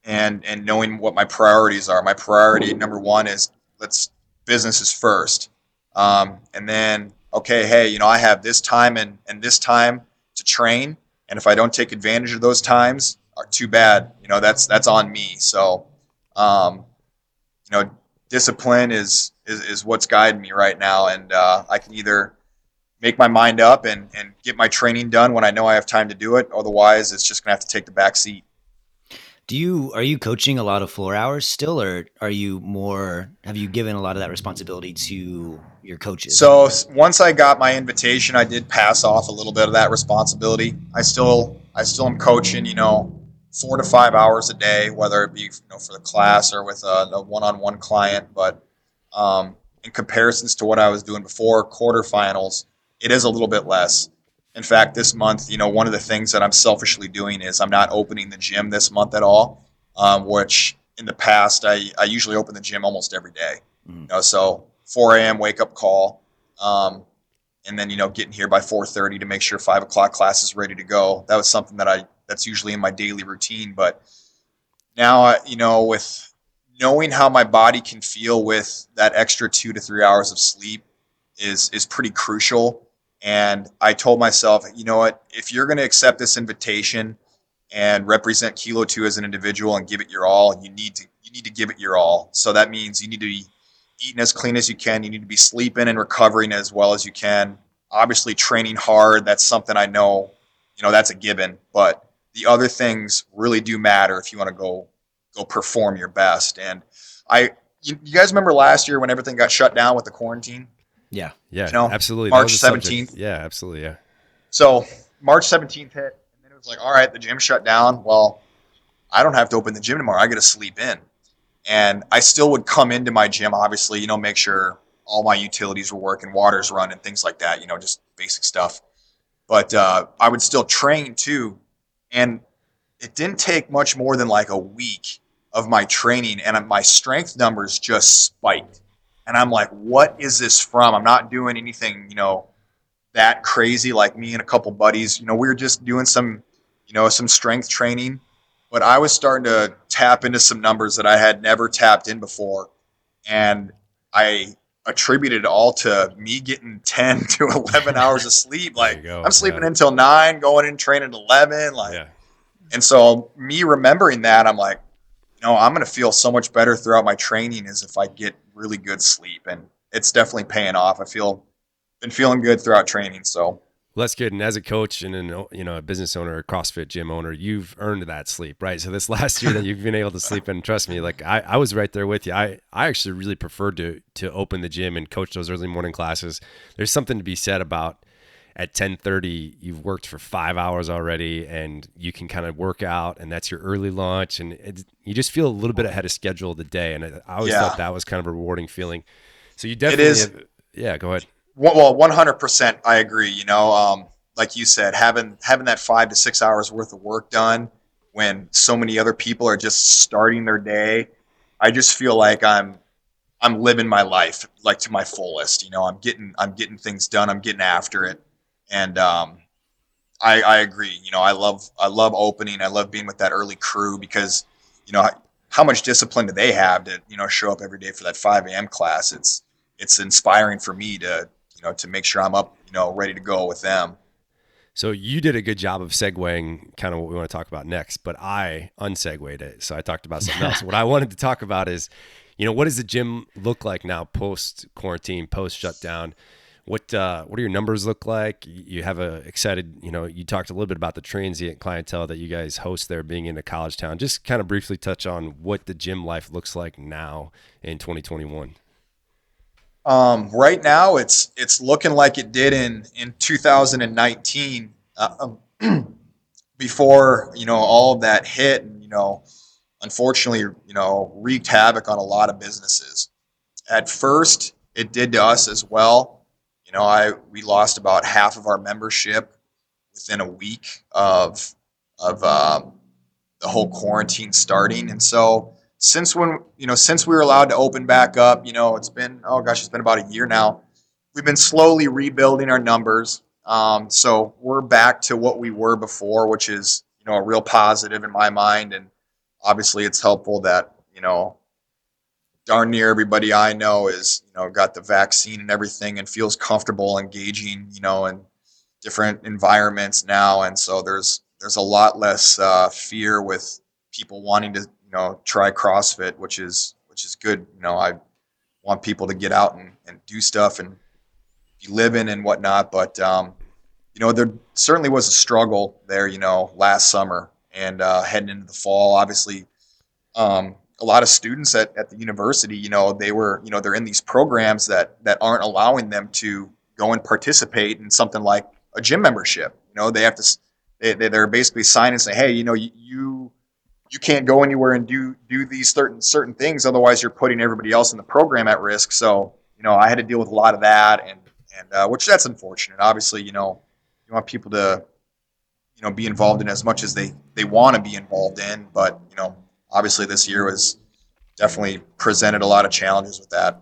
and and knowing what my priorities are. My priority number one is let's business is first, um, and then okay, hey, you know, I have this time and, and this time to train. And if I don't take advantage of those times, are too bad. You know, that's that's on me. So, um, you know, discipline is, is is what's guiding me right now, and uh, I can either make my mind up and and get my training done when I know I have time to do it. Otherwise, it's just gonna have to take the back seat. Do you are you coaching a lot of floor hours still, or are you more? Have you given a lot of that responsibility to your coaches? So once I got my invitation, I did pass off a little bit of that responsibility. I still I still am coaching, you know, four to five hours a day, whether it be you know for the class or with a, a one-on-one client. But um, in comparisons to what I was doing before quarterfinals, it is a little bit less. In fact, this month, you know, one of the things that I'm selfishly doing is I'm not opening the gym this month at all, um, which in the past I, I usually open the gym almost every day. Mm-hmm. You know, so 4 a.m. wake up call, um, and then you know getting here by 4:30 to make sure five o'clock class is ready to go. That was something that I that's usually in my daily routine, but now I, you know with knowing how my body can feel with that extra two to three hours of sleep is is pretty crucial and I told myself, you know what, if you're going to accept this invitation and represent Kilo 2 as an individual and give it your all. You need to you need to give it your all. So that means you need to be eating as clean as you can. You need to be sleeping and recovering as well as you can. Obviously, training hard. That's something I know. You know that's a given. But the other things really do matter if you want to go go perform your best. And I, you, you guys remember last year when everything got shut down with the quarantine? Yeah. Yeah, You know, absolutely. March That was a subject. 17th. Yeah, absolutely. Yeah. So March 17th hit, and then it was like, all right, the gym shut down. Well, I don't have to open the gym tomorrow. I get to sleep in. And I still would come into my gym, obviously, you know, make sure all my utilities were working, water's running, things like that, you know, just basic stuff. But uh, I would still train too. And it didn't take much more than like a week of my training, and my strength numbers just spiked. And I'm like, what is this from? I'm not doing anything, you know, that crazy like me and a couple buddies you know we were just doing some you know some strength training but i was starting to tap into some numbers that i had never tapped in before and i attributed it all to me getting 10 to 11 hours of sleep like i'm sleeping yeah. until 9 going in training at 11 like Yeah. and so me remembering that i'm like no i'm going to feel so much better throughout my training as if i get really good sleep and it's definitely paying off i feel been feeling good throughout training so Well, that's good. And as a coach and an, you know a business owner, a CrossFit gym owner, you've earned that sleep, right? So this last year that you've been able to sleep in, trust me, like I, I was right there with you. I, I actually really preferred to to open the gym and coach those early morning classes. There's something to be said about at 10:30 you've worked for 5 hours already and you can kind of work out and that's your early lunch and it, you just feel a little bit ahead of schedule of the day and I, I always Yeah. thought that was kind of a rewarding feeling. So you definitely is. have- yeah, go ahead. Well, one hundred percent, I agree. You know, um, like you said, having having that five to six hours worth of work done when so many other people are just starting their day, I just feel like I'm I'm living my life like to my fullest. You know, I'm getting I'm getting things done. I'm getting after it, and um, I, I agree. You know, I love I love opening. I love being with that early crew because you know how much discipline do they have to you know show up every day for that five a.m. class? It's it's inspiring for me to you know to make sure I'm up you know ready to go with them. So you did a good job of segueing kind of what we want to talk about next, but I unsegued it. So I talked about something else. what I wanted to talk about is, you know, what does the gym look like now post quarantine, post shutdown? What uh, what do your numbers look like? You have a excited, you know, you talked a little bit about the transient clientele that you guys host there being in a college town. Just kind of briefly touch on what the gym life looks like now in 2021. Um, right now, it's it's looking like it did in in 2019, uh, um, before you know all of that hit, and you know, unfortunately, you know, wreaked havoc on a lot of businesses. At first, it did to us as well. Know, I we lost about half of our membership within a week of of um, the whole quarantine starting, and so since when you know since we were allowed to open back up you know it's been oh gosh it's been about a year now we've been slowly rebuilding our numbers. Um, so we're back to what we were before which is you know a real positive in my mind. And obviously it's helpful that you know darn near everybody i know is you know got the vaccine and everything and feels comfortable engaging you know in different environments now and so there's there's a lot less uh, fear with people wanting to you know try CrossFit, which is which is good. You know, I want people to get out and, and do stuff and be living and whatnot. But um, you know, there certainly was a struggle there. You know, last summer and uh, heading into the fall. Obviously, um, a lot of students at, at the university, you know, they were you know they're in these programs that that aren't allowing them to go and participate in something like a gym membership. You know, they have to. They, they- they're basically sign and say, hey, you know, you, you you can't go anywhere and do do these certain certain things otherwise you're putting everybody else in the program at risk so you know i had to deal with a lot of that and and uh, which that's unfortunate obviously you know you want people to you know be involved in as much as they they want to be involved in but you know obviously this year was definitely presented a lot of challenges with that.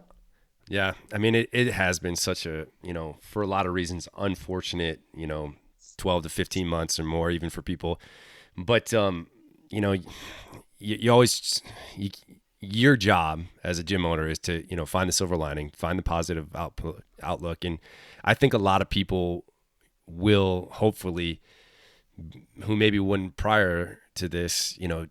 Yeah, I mean it, it has been such a you know for a lot of reasons unfortunate you know twelve to fifteen months or more even for people, but um you know you, you always you, your job as a gym owner is to you know find the silver lining, find the positive output outlook, and I think a lot of people will hopefully who maybe wouldn't prior to this, you know,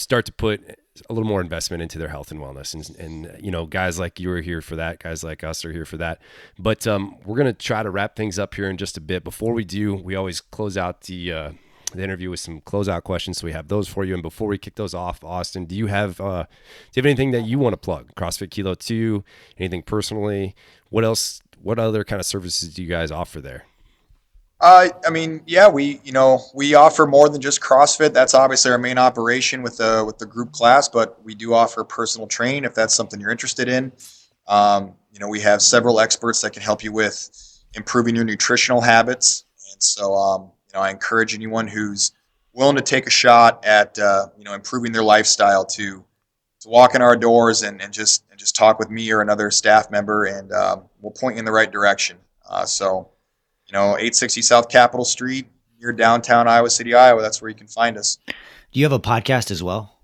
start to put a little more investment into their health and wellness. And, and you know guys like you are here for that. Guys like us are here for that. But um, we're going to try to wrap things up here in just a bit. Before we do we always close out the uh, the interview with some closeout questions. So we have those for you. And before we kick those off austin do you have uh, do you have anything that you want to plug? Crossfit kilo 2 anything personally? What else what other kind of services do you guys offer there uh, I mean, yeah, we you know we offer more than just CrossFit. That's obviously our main operation with the with the group class, but we do offer personal training if that's something you're interested in. Um, you know, we have several experts that can help you with improving your nutritional habits, and so um, you know I encourage anyone who's willing to take a shot at uh, you know improving their lifestyle to to walk in our doors and, and just and just talk with me or another staff member, and um, we'll point you in the right direction. Uh, so you know, 860 South Capitol Street, near downtown Iowa City, Iowa. That's where you can find us. Do you have a podcast as well?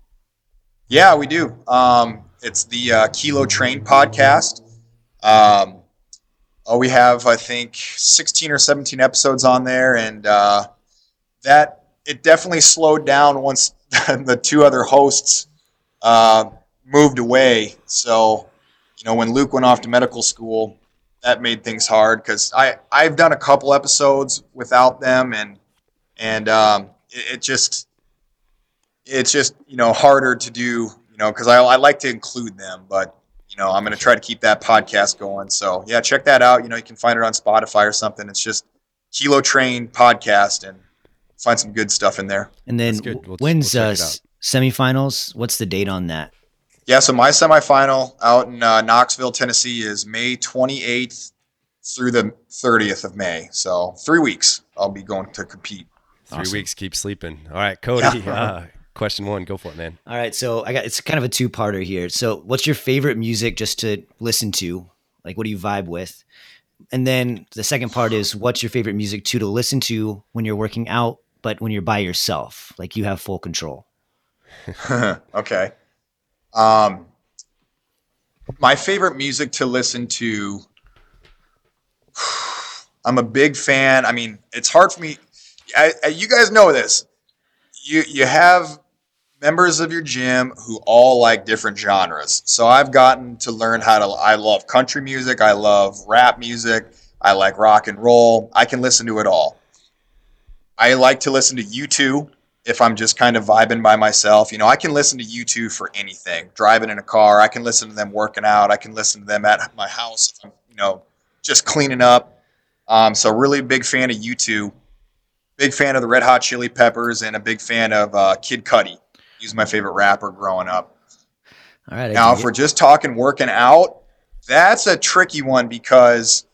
Yeah, we do. Um, it's the uh, Kilo Train podcast. Um, oh, we have, I think, 16 or 17 episodes on there, and uh, that it definitely slowed down once the two other hosts uh, moved away. So, you know, when Luke went off to medical school, that made things hard because I I've done a couple episodes without them and and um, it, it, just it's just you know harder to do you know because I, I like to include them but you know I'm going to try to keep that podcast going. So yeah check that out. You know you can find it on Spotify or something. It's just Kilo Train podcast and find some good stuff in there. And then we'll, when's we'll uh, semifinals? What's the date on that yeah, so my semifinal out in uh, Knoxville, Tennessee is May 28th through the 30th of May. So three weeks I'll be going to compete. Three awesome. weeks, keep sleeping. All right, Cody. Yeah. uh, question one, go for it, man. All right, so I got it's kind of a two parter here. So, what's your favorite music just to listen to? Like, what do you vibe with? And then the second part is, what's your favorite music too to listen to when you're working out, but when you're by yourself, like you have full control? okay. Um, my favorite music to listen to. I'm a big fan. I mean, it's hard for me. I, I, you guys know this. You you have members of your gym who all like different genres. So I've gotten to learn how to. I love country music. I love rap music. I like rock and roll. I can listen to it all. I like to listen to U2 if I'm just kind of vibing by myself. You know, I can listen to U2 for anything. Driving in a car, I can listen to them working out. I can listen to them at my house if I'm, you know, just cleaning up. Um, so really big fan of U2. Big fan of the Red Hot Chili Peppers and a big fan of uh, Kid Cudi. He's my favorite rapper growing up. All right. Now, if we're just talking working out, that's a tricky one because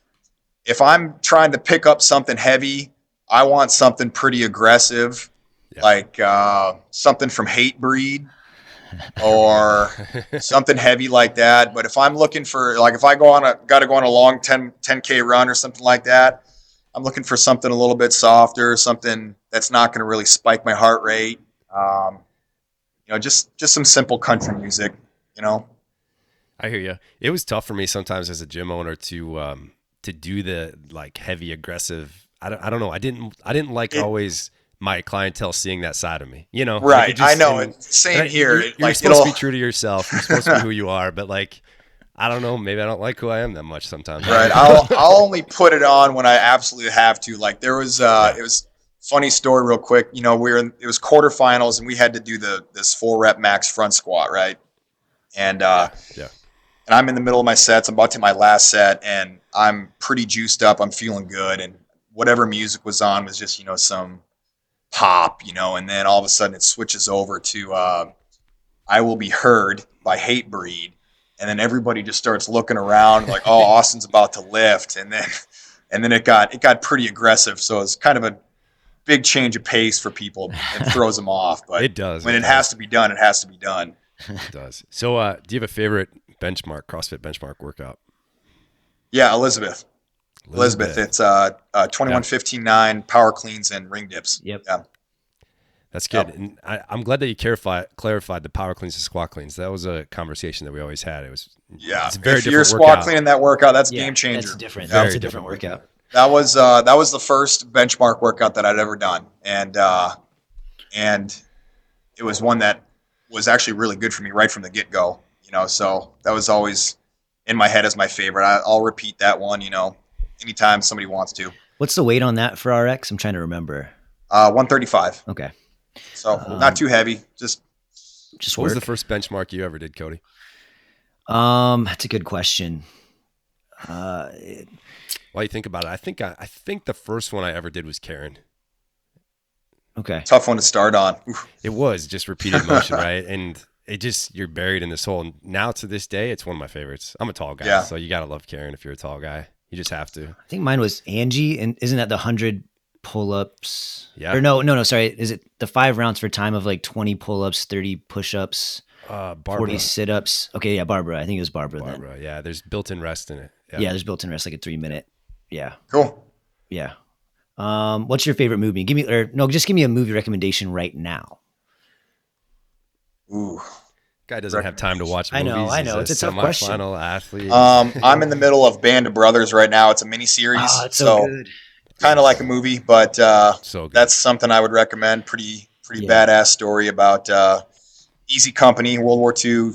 if I'm trying to pick up something heavy, I want something pretty aggressive yeah. like uh, something from Hatebreed or something heavy like that. But if I'm looking for like if I go on a got to go on a long 10 10k run or something like that, I'm looking for something a little bit softer, something that's not going to really spike my heart rate. Um, you know, just just some simple country music. You know. I hear you. It was tough for me sometimes as a gym owner to um, to do the like heavy aggressive. I don't, I don't know. I didn't I didn't like it, always my clientele seeing that side of me. You know, right? Like just, I know. And, same here. You're, you're supposed to be true to yourself. You're supposed to be who you are, but like. I don't know. Maybe I don't like who I am that much sometimes. Right. I'll I'll only put it on when I absolutely have to. Like there was uh, it was funny story real quick. You know, we were in, it was quarterfinals and we had to do the this four rep max front squat, right? And uh, yeah. And I'm in the middle of my sets. I'm about to my last set, and I'm pretty juiced up. I'm feeling good, and whatever music was on was just you know some pop, you know, and then all of a sudden it switches over to uh, "I Will Be Heard" by Hatebreed, and then everybody just starts looking around like, "Oh, Austin's about to lift," and then and then it got it got pretty aggressive. So it's kind of a big change of pace for people and throws them off. But it does. When it, it does. has to be done, it has to be done. it does. So, uh, do you have a favorite benchmark CrossFit benchmark workout? Yeah, Elizabeth. Elizabeth. Elizabeth. It's uh, uh 21 15 9 power cleans and ring dips. Yep. Yeah. That's good. Yep. And I, am glad that you clarified clarified the power cleans and squat cleans. That was a conversation that we always had. It was yeah. It's very if you're squat cleaning that workout, that's yeah, game changer. That's different. Very that's a different, different workout. that was uh, that was the first benchmark workout that I'd ever done, and uh, and it was one that was actually really good for me right from the get go. You know, so that was always in my head as my favorite. I, I'll repeat that one. You know, anytime somebody wants to. What's the weight on that for RX? I'm trying to remember. Uh, 135. Okay. So Um, not too heavy. Just Just What was the first benchmark you ever did, Cody? um, that's a good question. Uh, While you think about it, I think I, I think the first one I ever did was Karen. okay. tough one to start on. It was just repeated motion, right? And it just you're buried in this hole. And now to this day, it's one of my favorites. I'm a tall guy, Yeah. so you gotta love Karen if you're a tall guy. You just have to. I think mine was Angie, and isn't that the hundred pull-ups? Yeah. Or no, no, no. Sorry, is it the five rounds for time of like twenty pull-ups, thirty push-ups, Uh, Barbara. forty sit-ups? Okay, yeah, Barbara. I think it was Barbara, then. Barbara. Yeah, there's built-in rest in it. Yeah. there's built-in rest, like a three-minute. Yeah, Cool. yeah. Um, what's your favorite movie? Give me, or no, just give me a movie recommendation right now. Ooh. Guy doesn't have time to watch I know, I He's know. It's a tough question. athlete. Um, I'm in the middle of Band of Brothers right now. It's a mini series, Oh, it's so, so, good. kind of like a movie, but uh, so good. that's something I would recommend. Pretty pretty Yeah. badass story about uh, Easy Company, World War II.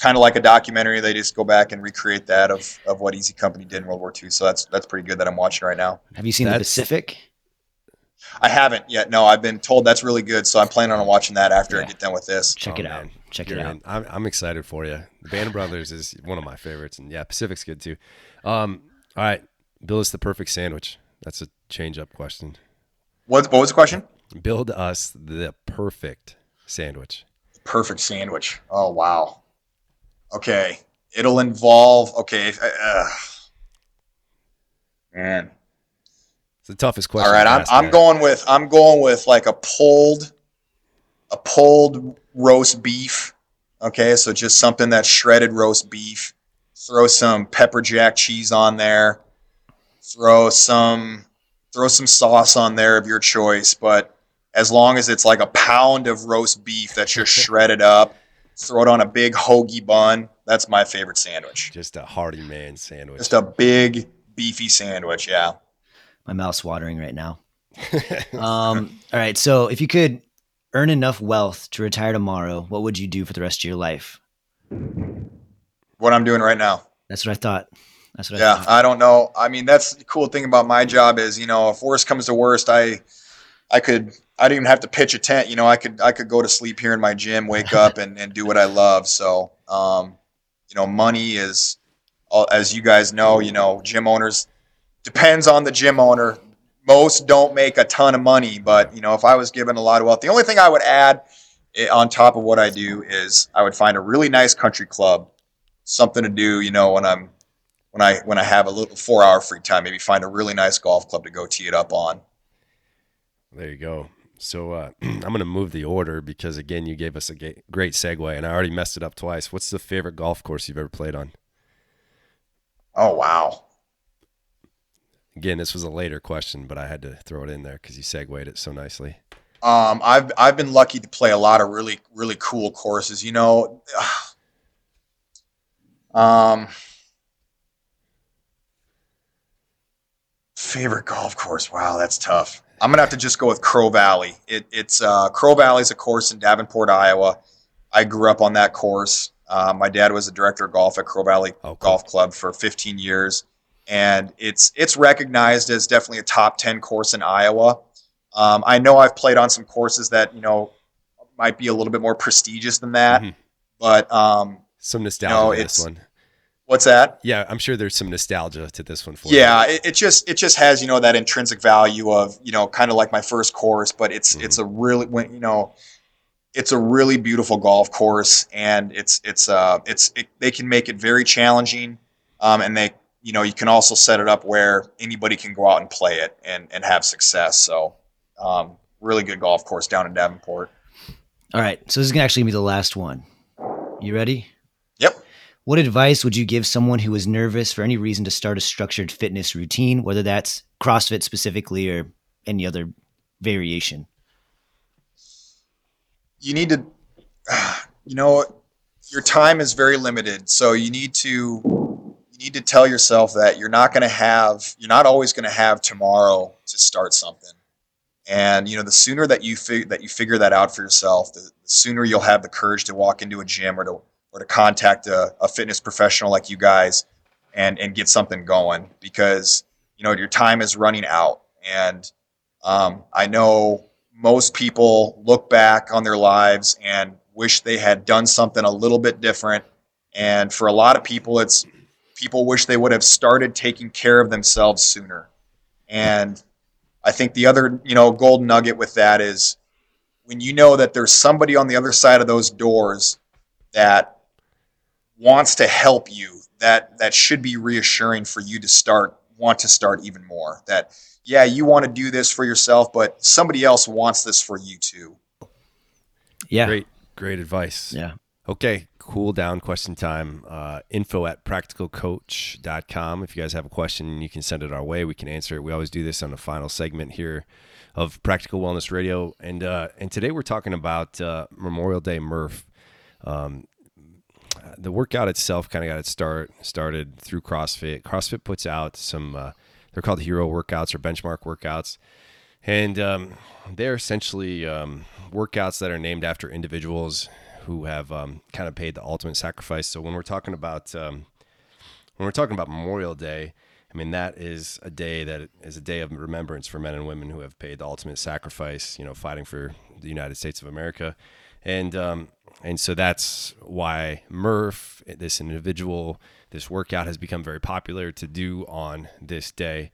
Kind of like a documentary. They just go back and recreate that of, of what Easy Company did in World War II. So that's that's pretty good that I'm watching right now. Have you seen the Pacific? I haven't yet. No, I've been told that's really good, so I'm planning on watching that after I get done with this. Check Oh, it out. man. Check it You're out. in. I'm, I'm excited for you. The Band of Brothers is one of my favorites, and yeah, Pacific's good too. Um, all right, build us the perfect sandwich. That's a change-up question. What what was the question? Build us the perfect sandwich. Perfect sandwich. Oh wow. Okay, it'll involve. Okay, uh, man. It's the toughest question. All right, I'm, I'm going with I'm going with like a pulled, a pulled roast beef. Okay, so just something that's shredded roast beef. Throw some pepper jack cheese on there. Throw some throw some sauce on there of your choice, but as long as it's like a pound of roast beef that's just shredded up, throw it on a big hoagie bun. That's my favorite sandwich. Just a hearty man sandwich. Just a big beefy sandwich. Yeah. My mouth's watering right now. Um, all right. So if you could earn enough wealth to retire tomorrow, what would you do for the rest of your life? What I'm doing right now. That's what I thought. That's what I Yeah, thought. I don't know. I mean, that's the cool thing about my job is, you know, if worst comes to worst, I, I could, I don't even have to pitch a tent. You know, I could, I could go to sleep here in my gym, wake up, and, and do what I love. So, um, you know, money is, uh, as you guys know, you know, gym owners depends on the gym owner. Most don't make a ton of money, but you know, if I was given a lot of wealth, the only thing I would add eh, on top of what I do is I would find a really nice country club, something to do. You know, when I'm when I when I have a little four hour free time, maybe find a really nice golf club to go tee it up on. There you go. So uh, I'm going to move the order because again, you gave us a ga- great segue, and I already messed it up twice. What's the favorite golf course you've ever played on? Oh wow. Again, this was a later question, but I had to throw it in there because you segued it so nicely. Um, I've I've been lucky to play a lot of really really cool courses. You know, um, favorite golf course. Wow, that's tough. I'm gonna have to just go with Crow Valley. It, it's uh, Crow Valley is a course in Davenport, Iowa. I grew up on that course. Uh, my dad was the director of golf at Crow Valley Oh, cool. Golf Club for 15 years, and it's it's recognized as definitely a top 10 course in Iowa. Um, I know I've played on some courses that you know might be a little bit more prestigious than that, Mhm. but um, Some nostalgia No, to this it's- one. what's that? Yeah, I'm sure there's some nostalgia to this one for you. Yeah, it, it just it just has you know that intrinsic value of you know kind of like my first course, but it's Mhm. it's a really when you know it's a really beautiful golf course, and it's it's uh it's it, they can make it very challenging, um, and they you know you can also set it up where anybody can go out and play it and and have success. So um, really good golf course down in Davenport. All right. So this is gonna actually be the last one. You ready? Yep. What advice would you give someone who is nervous for any reason to start a structured fitness routine, whether that's CrossFit specifically or any other variation? you need to you know your time is very limited so you need to you need to tell yourself that you're not going to have, you're not always going to have tomorrow to start something. And you know, the sooner that you that you figure that out for yourself, the, the, sooner you'll have the courage to walk into a gym or to or to contact a, a fitness professional like you guys and and get something going because you know your time is running out. And um, I know most people look back on their lives and wish they had done something a little bit different. And for a lot of people, it's people wish they would have started taking care of themselves sooner. And I think the other, you know, golden nugget with that is when you know that there's somebody on the other side of those doors that wants to help you, that that should be reassuring for you to start want to start even more. That yeah, you want to do this for yourself, but somebody else wants this for you too. Yeah. Great, great advice. Yeah. Okay, cool down question time. Uh, info at practicalcoach.com. If you guys have a question, you can send it our way. We can answer it. We always do this on the final segment here of Practical Wellness Radio. And uh, and today we're talking about uh, Memorial Day Murph. Um, the workout itself kind of got its start started through CrossFit. CrossFit puts out some uh, they're called hero workouts or benchmark workouts, and um, they're essentially um, workouts that are named after individuals who have um, kind of paid the ultimate sacrifice. So when we're talking about um, when we're talking about Memorial Day, I mean that is a day that is a day of remembrance for men and women who have paid the ultimate sacrifice. You know, fighting for the United States of America, and um, and so that's why Murph, this individual, this workout has become very popular to do on this day,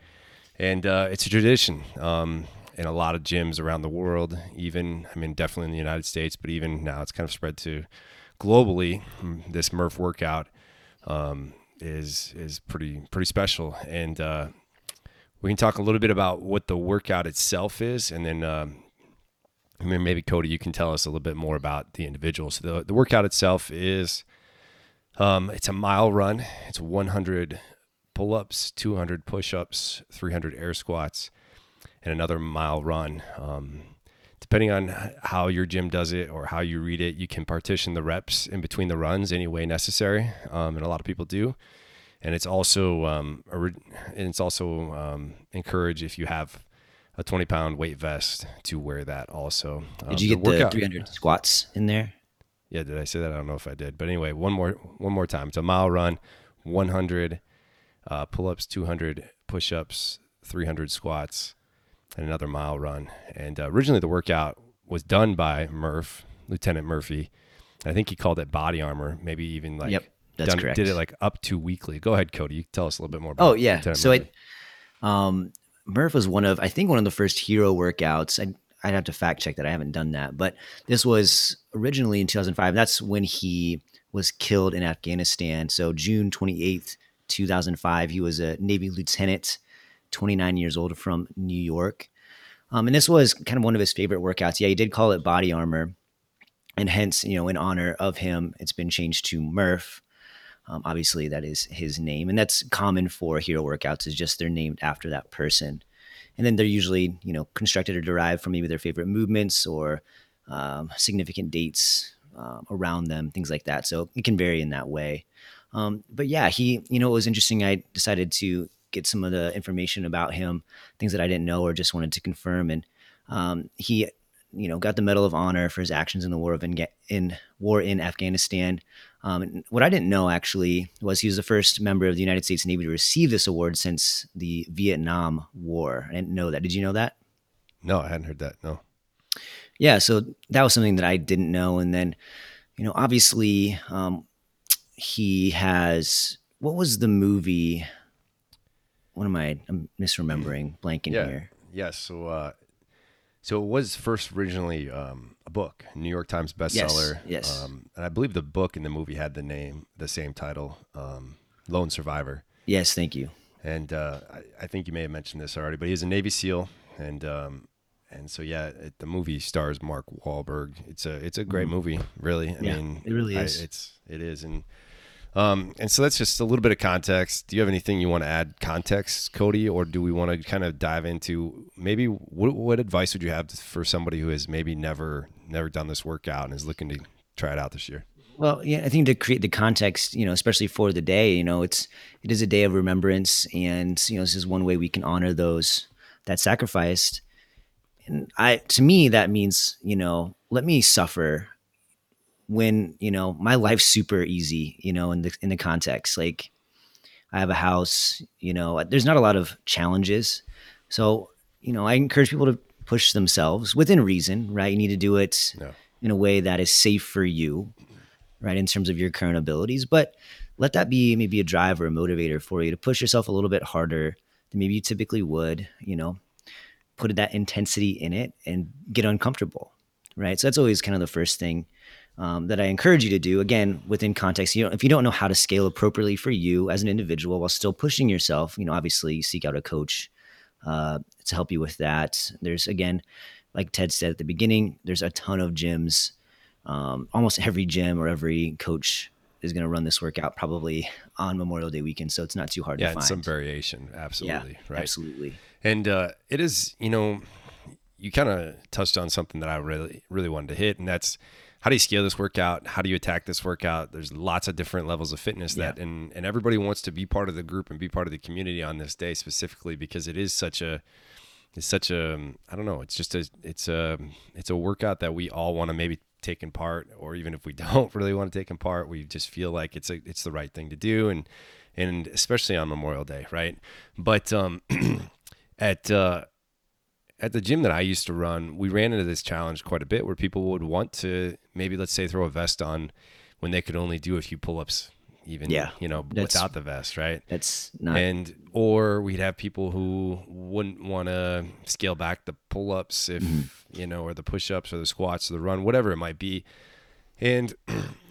and uh, it's a tradition. Um, in a lot of gyms around the world, even, I mean, definitely in the United States, but even now it's kind of spread to globally. This Murph workout um, is is pretty pretty special, and uh, we can talk a little bit about what the workout itself is, and then um, I mean, maybe Cody, you can tell us a little bit more about the individual. So the the workout itself is um, it's a mile run. It's 100 pull-ups, 200 push-ups, 300 air squats and another mile run. Um, depending on how your gym does it or how you read it, you can partition the reps in between the runs any way necessary, um, and a lot of people do. And it's also um, and it's also um, encouraged if you have a 20 pound weight vest to wear that also. Did you um, get the, the 300 squats in there? Yeah, did I say that? I don't know if I did, but anyway, one more one more time. It's a mile run, 100 uh, pull ups, 200 push ups, 300 squats and another mile run. And uh, originally, the workout was done by Murph, Lieutenant Murphy. I think he called it body armor, maybe even like yep, that's done, correct. did it like up to weekly. Go ahead, Cody. You tell us a little bit more about it. Oh, yeah. Lieutenant so Murphy. it, um, Murph was one of, I think, one of the first hero workouts. I, I'd have to fact check that. I haven't done that. But this was originally in 2005. That's when he was killed in Afghanistan. So June 28th, 2005, he was a Navy lieutenant 29 years old from New York. Um, and this was kind of one of his favorite workouts. Yeah, he did call it body armor. And hence, you know, in honor of him, it's been changed to Murph. Um, obviously, that is his name. And that's common for hero workouts, is just they're named after that person. And then they're usually, you know, constructed or derived from maybe their favorite movements or um, significant dates um, around them, things like that. So it can vary in that way. Um, but yeah, he, you know, it was interesting. I decided to get some of the information about him, things that I didn't know or just wanted to confirm. And um, he, you know, got the Medal of Honor for his actions in the war of in, in war in Afghanistan. Um, what I didn't know actually was he was the first member of the United States Navy to receive this award since the Vietnam War. I didn't know that. Did you know that? No, I hadn't heard that. No. Yeah, so that was something that I didn't know. And then, you know, obviously, um, he has what was the movie? What am I? I'm misremembering, blanking yeah. here. Yes. Yeah, so, uh, so it was first originally um, a book, New York Times bestseller. Yes. yes. Um, and I believe the book and the movie had the name, the same title, um, Lone Survivor. Yes. Thank you. And uh, I, I, think you may have mentioned this already, but he he's a Navy SEAL, and um, and so yeah, it, the movie stars Mark Wahlberg. It's a it's a great mm-hmm. movie, really. I yeah, mean, it really is. I, it's it is, and um, and so that's just a little bit of context. Do you have anything you want to add context, Cody, or do we want to kind of dive into maybe what, what advice would you have for somebody who has maybe never never done this workout and is looking to try it out this year? Well, yeah, I think to create the context, you know, especially for the day, you know, it's it is a day of remembrance, and you know, this is one way we can honor those that sacrificed. And I, to me, that means you know, let me suffer when you know my life's super easy, you know, in the in the context, like I have a house, you know, there's not a lot of challenges, so you know, I encourage people to push themselves within reason, right? You need to do it No. in a way that is safe for you, right, in terms of your current abilities. But let that be maybe a drive or a motivator for you to push yourself a little bit harder than maybe you typically would, you know, put that intensity in it and get uncomfortable, right? So that's always kind of the first thing um, that I encourage you to do. Again, within context, you know, if you don't know how to scale appropriately for you as an individual while still pushing yourself, you know, obviously seek out a coach uh, to help you with that. There's again, like Ted said at the beginning, there's a ton of gyms. Um, almost every gym or every coach is going to run this workout probably on Memorial Day weekend, so it's not too hard Yeah, to find. some variation. Absolutely. yeah, right. absolutely. And uh, it is, you know, you kind of touched on something that I really, really wanted to hit, and that's how do you scale this workout? How do you attack this workout? There's lots of different levels of fitness that, and and everybody wants to be part of the group and be part of the community on this day specifically because it is such a, it's such a, I don't know, it's just a, it's a, it's a workout that we all want to maybe take in part, or even if we don't really want to take in part, we just feel like it's a, it's the right thing to do, and and especially on Memorial Day, right? But um, at uh, at the gym that I used to run, we ran into this challenge quite a bit where people would want to maybe let's say throw a vest on when they could only do a few pull-ups even Yeah, you know without the vest, right? That's not and or we'd have people who wouldn't want to scale back the pull-ups if Mm-hmm. you know or the push-ups or the squats or the run whatever it might be and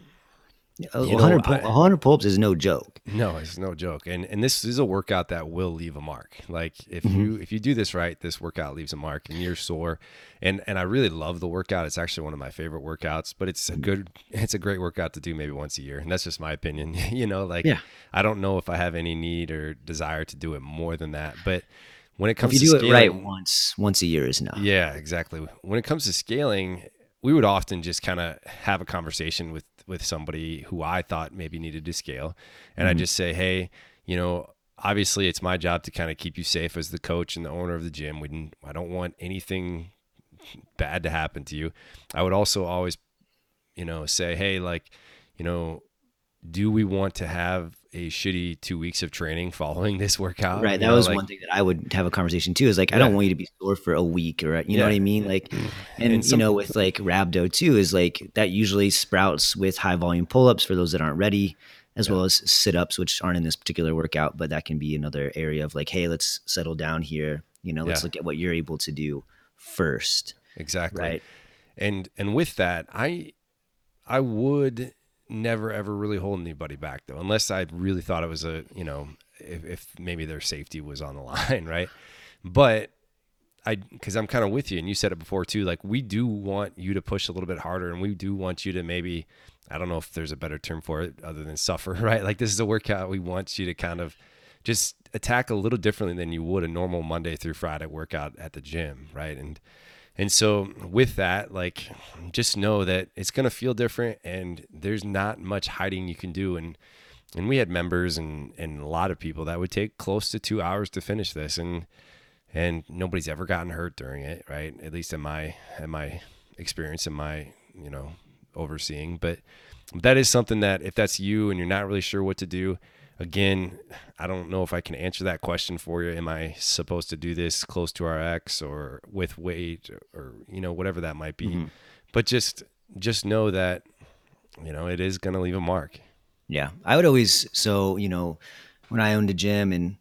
a you know, hundred pull- I- a hundred pull-ups is no joke. No, it's no joke. And and this is a workout that will leave a mark. Like if Mm-hmm. you if you do this right, this workout leaves a mark and you're sore. And and I really love the workout. It's actually one of my favorite workouts, but it's a good it's a great workout to do maybe once a year. And that's just my opinion. you know, like Yeah. I don't know if I have any need or desire to do it more than that. But when it comes If you to do it right once, once a year is enough. yeah, exactly. When it comes to scaling, we would often just kind of have a conversation with with somebody who I thought maybe needed to scale, and I mm-hmm. just say, hey, you know, obviously it's my job to kind of keep you safe as the coach and the owner of the gym. We didn't, I don't want anything bad to happen to you. I would also always, you know, say, hey, like, you know, do we want to have a shitty two weeks of training following this workout? Right. That know, was like- one thing that I would have a conversation too. Is like I don't want you to be sore for a week, or you know what I mean. Like, mm. and, And you know, with like rhabdo too, is like that usually sprouts with high volume pull ups for those that aren't ready, as well as sit ups, which aren't in this particular workout, but that can be another area of like, hey, let's settle down here. You know, let's Yeah. look at what you're able to do first. Exactly. Right. and and with that i i would never ever really hold anybody back though unless i really thought it was a you know if, if maybe their safety was on the line right? But i because i'm kind of with you and you said it before too like we do want you to push a little bit harder and we do want you to maybe i don't know if there's a better term for it other than suffer right? Like this is a workout. We want you to kind of just attack a little differently than you would a normal monday through friday workout at the gym right? And and so with that, like just know that it's going to feel different and there's not much hiding you can do and and we had members and and a lot of people that would take close to 2 hours to finish this and and nobody's ever gotten hurt during it, right? At least in my in my experience in my, you know, overseeing, but that is something that if that's you and you're not really sure what to do, again, I don't know if I can answer that question for you. Am I supposed to do this close to RX or with weight or you know whatever that might be? But just just know that you know it is going to leave a mark. Yeah, I would always. So you know, when I owned a gym and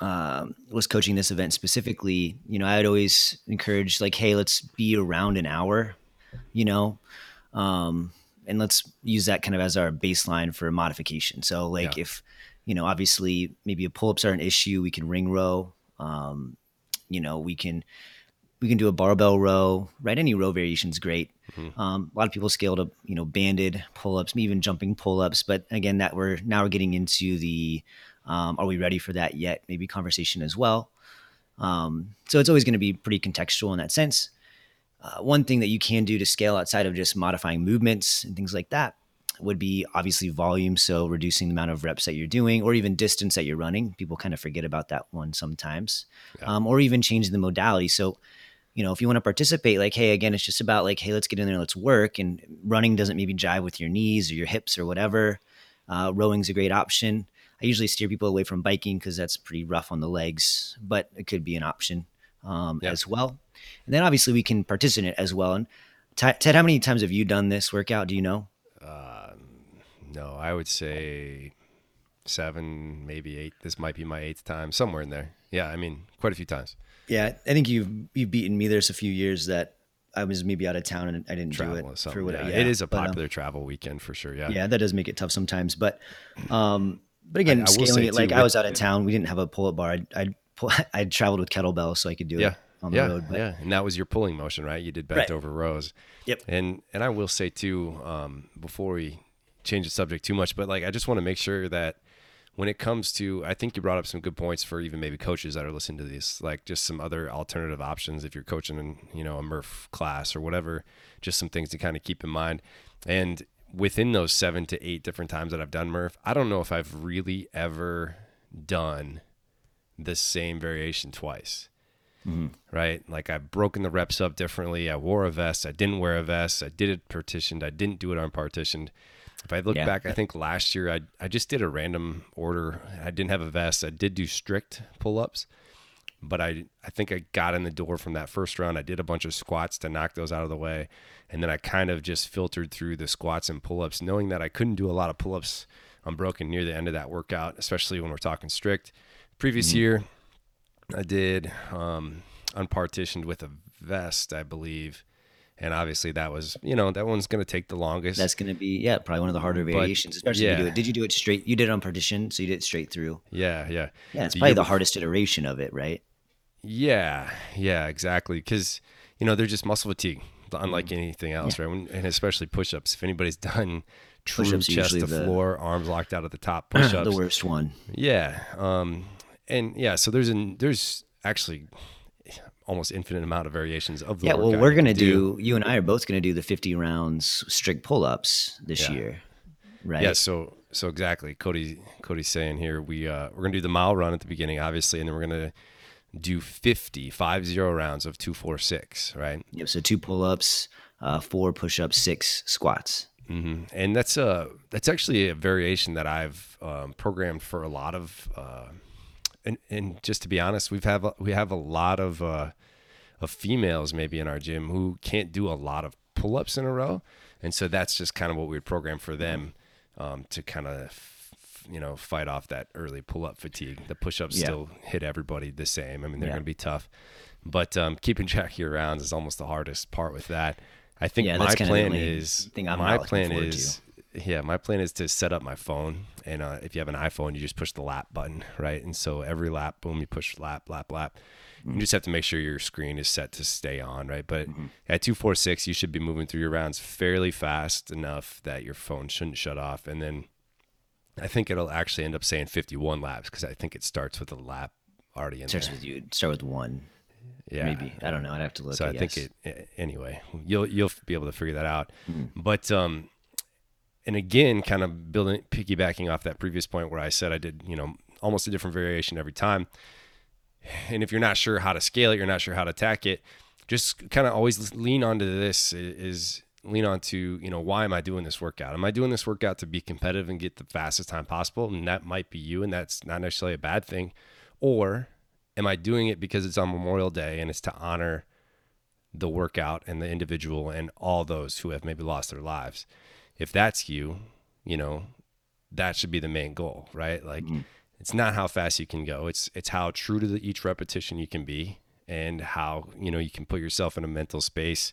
um, was coaching this event specifically, you know, I'd always encourage like, hey, let's be around an hour, you know, um, and let's use that kind of as our baseline for modification. So like, Yeah. if you know, obviously, maybe a pull-ups are an issue, we can ring row. Um, you know, we can we can do a barbell row, right? Any row variation is great. Um, a lot of people scale to you know banded pull-ups, even jumping pull-ups. But again, that we're now we're getting into the um, are we ready for that yet? Maybe conversation as well. Um, so it's always going to be pretty contextual in that sense. Uh, one thing that you can do to scale outside of just modifying movements and things like that would be obviously volume, so reducing the amount of reps that you're doing, or even distance that you're running. People kind of forget about that one sometimes, yeah. um, or even changing the modality. So, you know, if you want to participate, like, hey, again, it's just about like, hey, let's get in there, let's work. And running doesn't maybe jive with your knees or your hips or whatever. Uh, rowing's a great option. I usually steer people away from biking because that's pretty rough on the legs, but it could be an option um, yeah. as well. And then obviously we can participate as well. And Ted, how many times have you done this workout? Do you know? Uh, no, I would say seven, maybe eight. This might be my eighth time, somewhere in there. Yeah, I mean, quite a few times. Yeah, I think you've you've beaten me. There's a few years that I was maybe out of town and I didn't travel do it for what. Yeah. yeah. it is a popular but, um, travel weekend for sure. Yeah, yeah, that does make it tough sometimes. But, um, but again, I, I scaling it like I was out of town. We didn't have a pull up bar. I I I traveled with kettlebells so I could do yeah. it on the yeah, road. But. Yeah, and that was your pulling motion, right? You did bent right. over rows. Yep. And and I will say too, um, before we change the subject too much, but like I just want to make sure that when it comes to, I think you brought up some good points for even maybe coaches that are listening to this, like just some other alternative options if you're coaching in you know a Murph class or whatever, just some things to kind of keep in mind. And within those seven to eight different times that I've done Murph, I don't know if I've really ever done the same variation twice. Mm-hmm. Right? Like I've broken the reps up differently. I wore a vest. I didn't wear a vest. I did it partitioned. I didn't do it unpartitioned. If I look yeah. back, I think last year I I just did a random order. I didn't have a vest. I did do strict pull ups, but I I think I got in the door from that first round. I did a bunch of squats to knock those out of the way, and then I kind of just filtered through the squats and pull ups, knowing that I couldn't do a lot of pull ups unbroken near the end of that workout, especially when we're talking strict. Previous mm-hmm. year, I did um, unpartitioned with a vest, I believe. And obviously, that was you know that one's going to take the longest. That's going to be yeah, probably one of the harder variations, but, especially yeah. if you do it. Did you do it straight? You did it on partition, so you did it straight through. Yeah, yeah, yeah. It's probably the hardest iteration of it, right? Yeah, yeah, exactly. Because you know they're just muscle fatigue, unlike mm. anything else, yeah. right? When, and especially push-ups. If anybody's done true push-ups chest to the, floor, arms locked out at the top, push-ups, the worst one. Yeah, um, and yeah, so there's an there's actually almost infinite amount of variations of the yeah well we're gonna do. do. you and i are both gonna do the 50 rounds strict pull-ups this yeah. year right yeah so so exactly cody cody's saying here we uh we're gonna do the mile run at the beginning obviously and then we're gonna do 50 five zero rounds of two four six right yep so two pull-ups uh four push-ups six squats mm-hmm. and that's a that's actually a variation that i've um, programmed for a lot of uh and and just to be honest, we've have we have a lot of uh, of females maybe in our gym who can't do a lot of pull ups in a row, and so that's just kind of what we would program for them um, to kind of you know fight off that early pull up fatigue. The push ups yeah. still hit everybody the same. I mean they're yeah. going to be tough, but um, keeping track of your rounds is almost the hardest part with that. I think yeah, my plan is my plan is yeah, my plan is to set up my phone, and uh, if you have an iPhone, you just push the lap button, right? And so every lap, boom, you push lap, lap, lap. Mm-hmm. You just have to make sure your screen is set to stay on, right? But mm-hmm. at two four six, you should be moving through your rounds fairly fast enough that your phone shouldn't shut off, and then I think it'll actually end up saying fifty one laps because I think it starts with a lap already in starts there. with you. Start with one. Yeah, maybe I don't know. I'd have to look. So I, I think it anyway. You'll you'll be able to figure that out. Mm-hmm. But um, and again, kind of building, piggybacking off that previous point where I said I did, you know, almost a different variation every time. And if you're not sure how to scale it, you're not sure how to attack it, just kind of always lean onto this is lean on to, you know, why am I doing this workout? Am I doing this workout to be competitive and get the fastest time possible? And that might be you, and that's not necessarily a bad thing. Or am I doing it because it's on Memorial Day and it's to honor the workout and the individual and all those who have maybe lost their lives? If that's you, you know, that should be the main goal, right? Like mm-hmm. it's not how fast you can go. It's it's how true to the, each repetition you can be and how, you know, you can put yourself in a mental space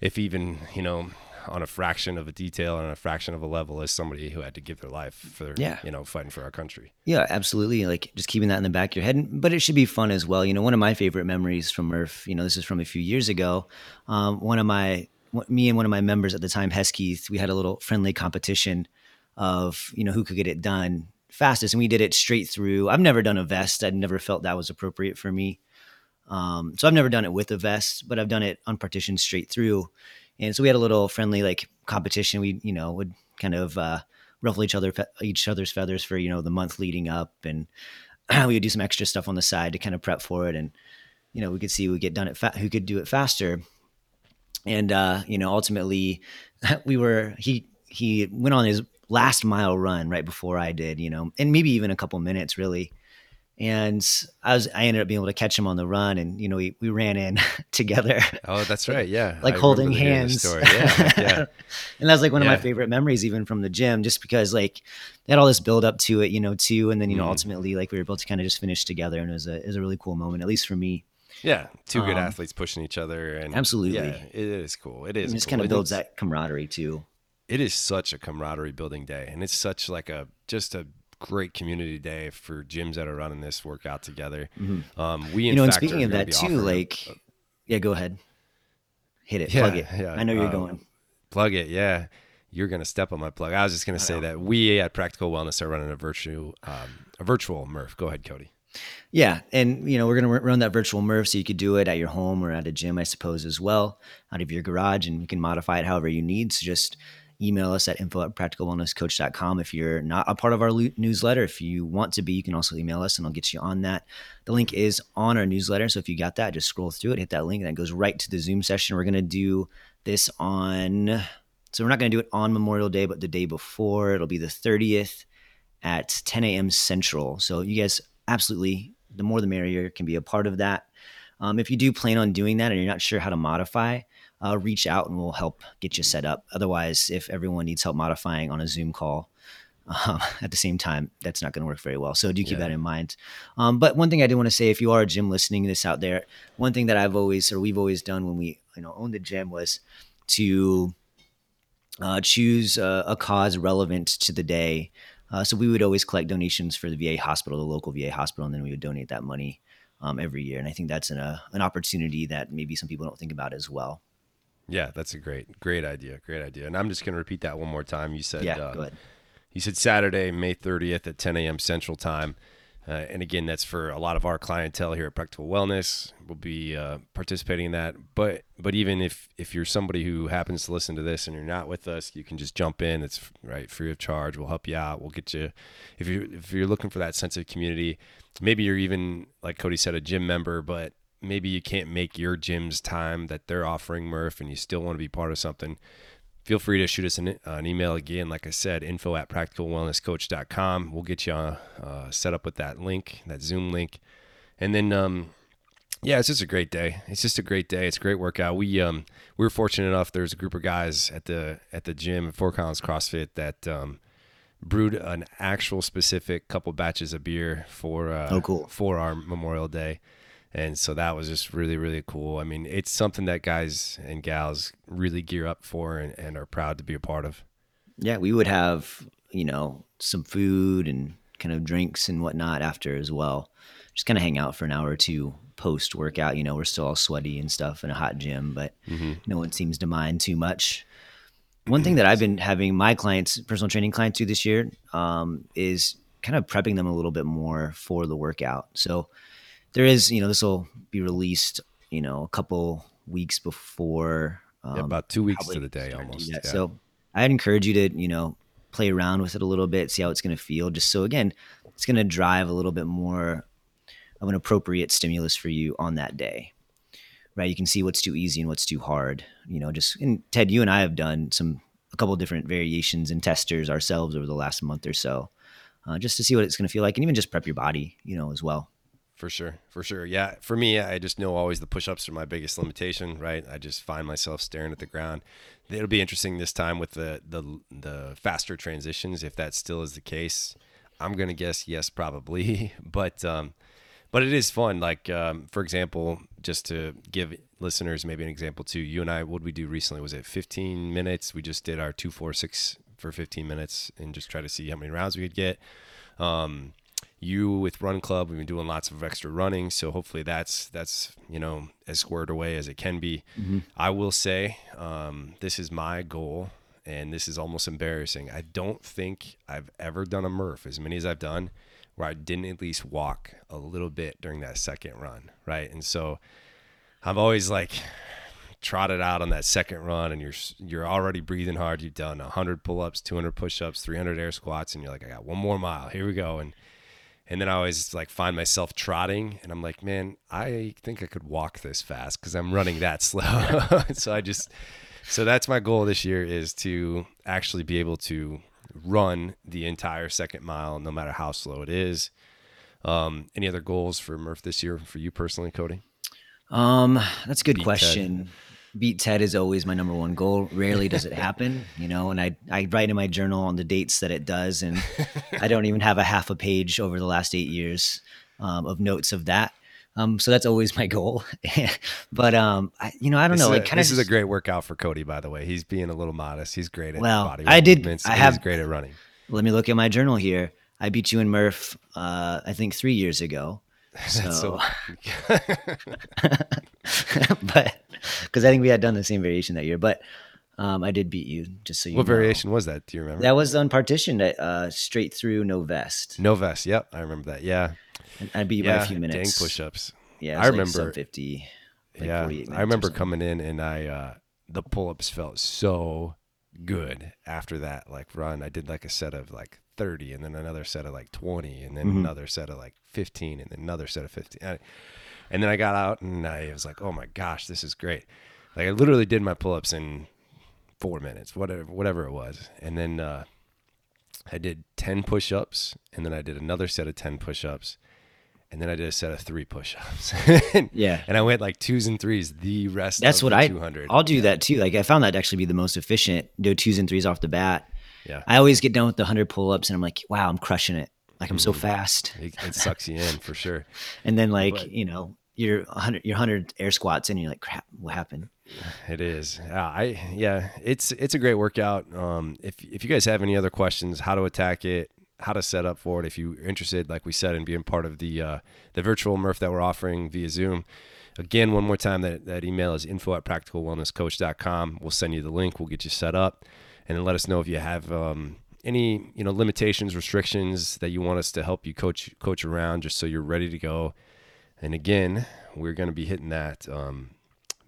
if even, you know, on a fraction of a detail and a fraction of a level as somebody who had to give their life for yeah. you know fighting for our country yeah absolutely like just keeping that in the back of your head but it should be fun as well you know one of my favorite memories from murph you know this is from a few years ago um, one of my me and one of my members at the time, Hesketh, we had a little friendly competition of you know who could get it done fastest, and we did it straight through. I've never done a vest. I'd never felt that was appropriate for me. Um, so I've never done it with a vest, but I've done it unpartitioned straight through. And so we had a little friendly like competition, we you know would kind of uh, ruffle each other each other's feathers for you know the month leading up, and we would do some extra stuff on the side to kind of prep for it, and you know we could see would get done it fa- who could do it faster, and uh, you know ultimately we were he he went on his last mile run right before I did, you know, and maybe even a couple minutes really and I was I ended up being able to catch him on the run, and you know we, we ran in together. Oh, that's right, yeah, like I holding hands. Yeah, yeah. and that's like one yeah. of my favorite memories, even from the gym, just because like they had all this build up to it, you know, too, and then you know mm. ultimately like we were able to kind of just finish together, and it was a it was a really cool moment, at least for me. Yeah, two good um, athletes pushing each other, and absolutely, yeah, it is cool. It is. It just cool. kind of builds that camaraderie too. It is such a camaraderie building day, and it's such like a just a great community day for gyms that are running this workout together. Mm-hmm. Um, we, you know, and speaking of that too, like, a, yeah, go ahead, hit it, yeah, plug it. Yeah, I know you're um, going. Plug it, yeah. You're gonna step on my plug. I was just gonna say that we at Practical Wellness are running a virtual, um, a virtual Murph. Go ahead, Cody. Yeah, and you know we're gonna run that virtual Murph, so you could do it at your home or at a gym, I suppose, as well, out of your garage, and you can modify it however you need. So just email us at info at practicalwellnesscoach.com if you're not a part of our newsletter. If you want to be, you can also email us and I'll get you on that. The link is on our newsletter. So if you got that, just scroll through it, hit that link, and that goes right to the Zoom session. We're going to do this on, so we're not going to do it on Memorial Day, but the day before. It'll be the 30th at 10 a.m. Central. So you guys absolutely, the more the merrier, can be a part of that. Um, if you do plan on doing that and you're not sure how to modify, uh, reach out and we'll help get you set up. Otherwise, if everyone needs help modifying on a Zoom call um, at the same time, that's not going to work very well. So do keep yeah. that in mind. Um, but one thing I do want to say, if you are a gym listening this out there, one thing that I've always or we've always done when we you know owned the gym was to uh, choose a, a, cause relevant to the day. Uh, so we would always collect donations for the VA hospital, the local VA hospital, and then we would donate that money um, every year. And I think that's an, uh, an opportunity that maybe some people don't think about as well. Yeah, that's a great, great idea. Great idea. And I'm just going to repeat that one more time. You said, yeah, uh, go ahead. You said Saturday, May 30th at 10 a.m. Central Time. Uh, and again, that's for a lot of our clientele here at Practical Wellness. We'll be uh, participating in that. But but even if if you're somebody who happens to listen to this and you're not with us, you can just jump in. It's right free of charge. We'll help you out. We'll get you if you if you're looking for that sense of community. Maybe you're even like Cody said, a gym member, but maybe you can't make your gym's time that they're offering Murph and you still want to be part of something, feel free to shoot us an, uh, an email again. Like I said, info at practicalwellnesscoach.com. We'll get you uh, set up with that link, that Zoom link. And then, um, yeah, it's just a great day. It's just a great day. It's a great workout. We um we were fortunate enough. There's a group of guys at the at the gym at Fort Collins CrossFit that um, brewed an actual specific couple batches of beer for uh, oh cool for our Memorial Day and so that was just really really cool. I mean it's something that guys and gals really gear up for and, and, are proud to be a part of. Yeah we would have you know some food and kind of drinks and whatnot after as well. Just kind of hang out for an hour or two post workout you know we're still all sweaty and stuff in a hot gym but mm-hmm. no one seems to mind too much. One thing that i've been having my clients personal training clients do this year um, is kind of prepping them a little bit more for the workout. So there is, you know, this will be released, you know, a couple weeks before. Um, yeah, about two weeks to the day almost. Yeah. So I'd encourage you to, you know, play around with it a little bit, see how it's going to feel. Just so again, it's going to drive a little bit more of an appropriate stimulus for you on that day. Right? You can see what's too easy and what's too hard. You know, just and Ted, you and I have done some a couple different variations and testers ourselves over the last month or so, uh, just to see what it's going to feel like, and even just prep your body, you know, as well. For sure, for sure. Yeah, for me, I just know always the push-ups are my biggest limitation. Right, I just find myself staring at the ground. It'll be interesting this time with the the the faster transitions. If that still is the case, I'm gonna guess yes, probably. but um, but it is fun. Like um, for example, just to give listeners maybe an example too. You and I, what we do recently was it 15 minutes? We just did our two, four, six for 15 minutes and just try to see how many rounds we could get. Um, you with Run Club, we've been doing lots of extra running, so hopefully that's that's you know as squared away as it can be. Mm-hmm. I will say um, this is my goal, and this is almost embarrassing. I don't think I've ever done a Murph as many as I've done where I didn't at least walk a little bit during that second run, right? And so I'm always like trotted out on that second run and you're you're already breathing hard. You've done 100 pull-ups, 200 push-ups, 300 air squats and you're like I got one more mile. Here we go and and then I always like find myself trotting and I'm like, "Man, I think I could walk this fast cuz I'm running that slow." so I just so that's my goal this year is to actually be able to run the entire second mile no matter how slow it is. Um, any other goals for Murph this year for you personally, Cody? Um, that's a good Beat question. Ted. Beat Ted is always my number one goal. Rarely does it happen, you know, and I, I write in my journal on the dates that it does. And I don't even have a half a page over the last eight years um, of notes of that. Um, so that's always my goal. but um, I, you know, I don't this know. Like, this is a great workout for Cody, by the way. He's being a little modest. He's great at well, body. I did. Movements. I have great at running. Let me look at my journal here. I beat you in Murph. Uh, I think three years ago. So, so but because I think we had done the same variation that year, but um, I did beat you. Just so you. What know. variation was that? Do you remember? That was unpartitioned uh, straight through no vest. No vest. Yep, I remember that. Yeah. I beat you yeah, by a few minutes. Dang push-ups. Yeah, I remember like fifty. Like yeah, I remember coming in and I uh, the pull-ups felt so good after that like run. I did like a set of like 30 and then another set of like 20 and then mm-hmm. another set of like 15 and then another set of 15 and then i got out and i was like oh my gosh this is great like i literally did my pull-ups in four minutes whatever whatever it was and then uh, i did 10 push-ups and then i did another set of 10 push-ups and then I did a set of three push-ups. yeah, and I went like twos and threes the rest. That's what I. 200. I'll do yeah. that too. Like I found that to actually be the most efficient. Do twos and threes off the bat. Yeah. I always get done with the 100 pull ups and I'm like, wow, I'm crushing it. Like I'm mm-hmm. so fast. It, it, sucks you in for sure. and then like, but, you know, your 100 your 100 air squats and you're like, crap, what happened? It is. Yeah, I yeah, it's it's a great workout. Um if if you guys have any other questions, how to attack it, how to set up for it if you're interested like we said in being part of the uh, the virtual Murph that we're offering via Zoom. Again, one more time that that email is info at practicalwellnesscoach.com. We'll send you the link, we'll get you set up and then let us know if you have um, any you know limitations, restrictions that you want us to help you coach coach around, just so you're ready to go. And again, we're going to be hitting that um,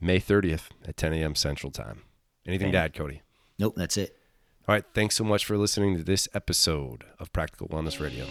May 30th at 10 a.m. Central Time. Anything okay. to add, Cody? Nope, that's it. All right. Thanks so much for listening to this episode of Practical Wellness Radio.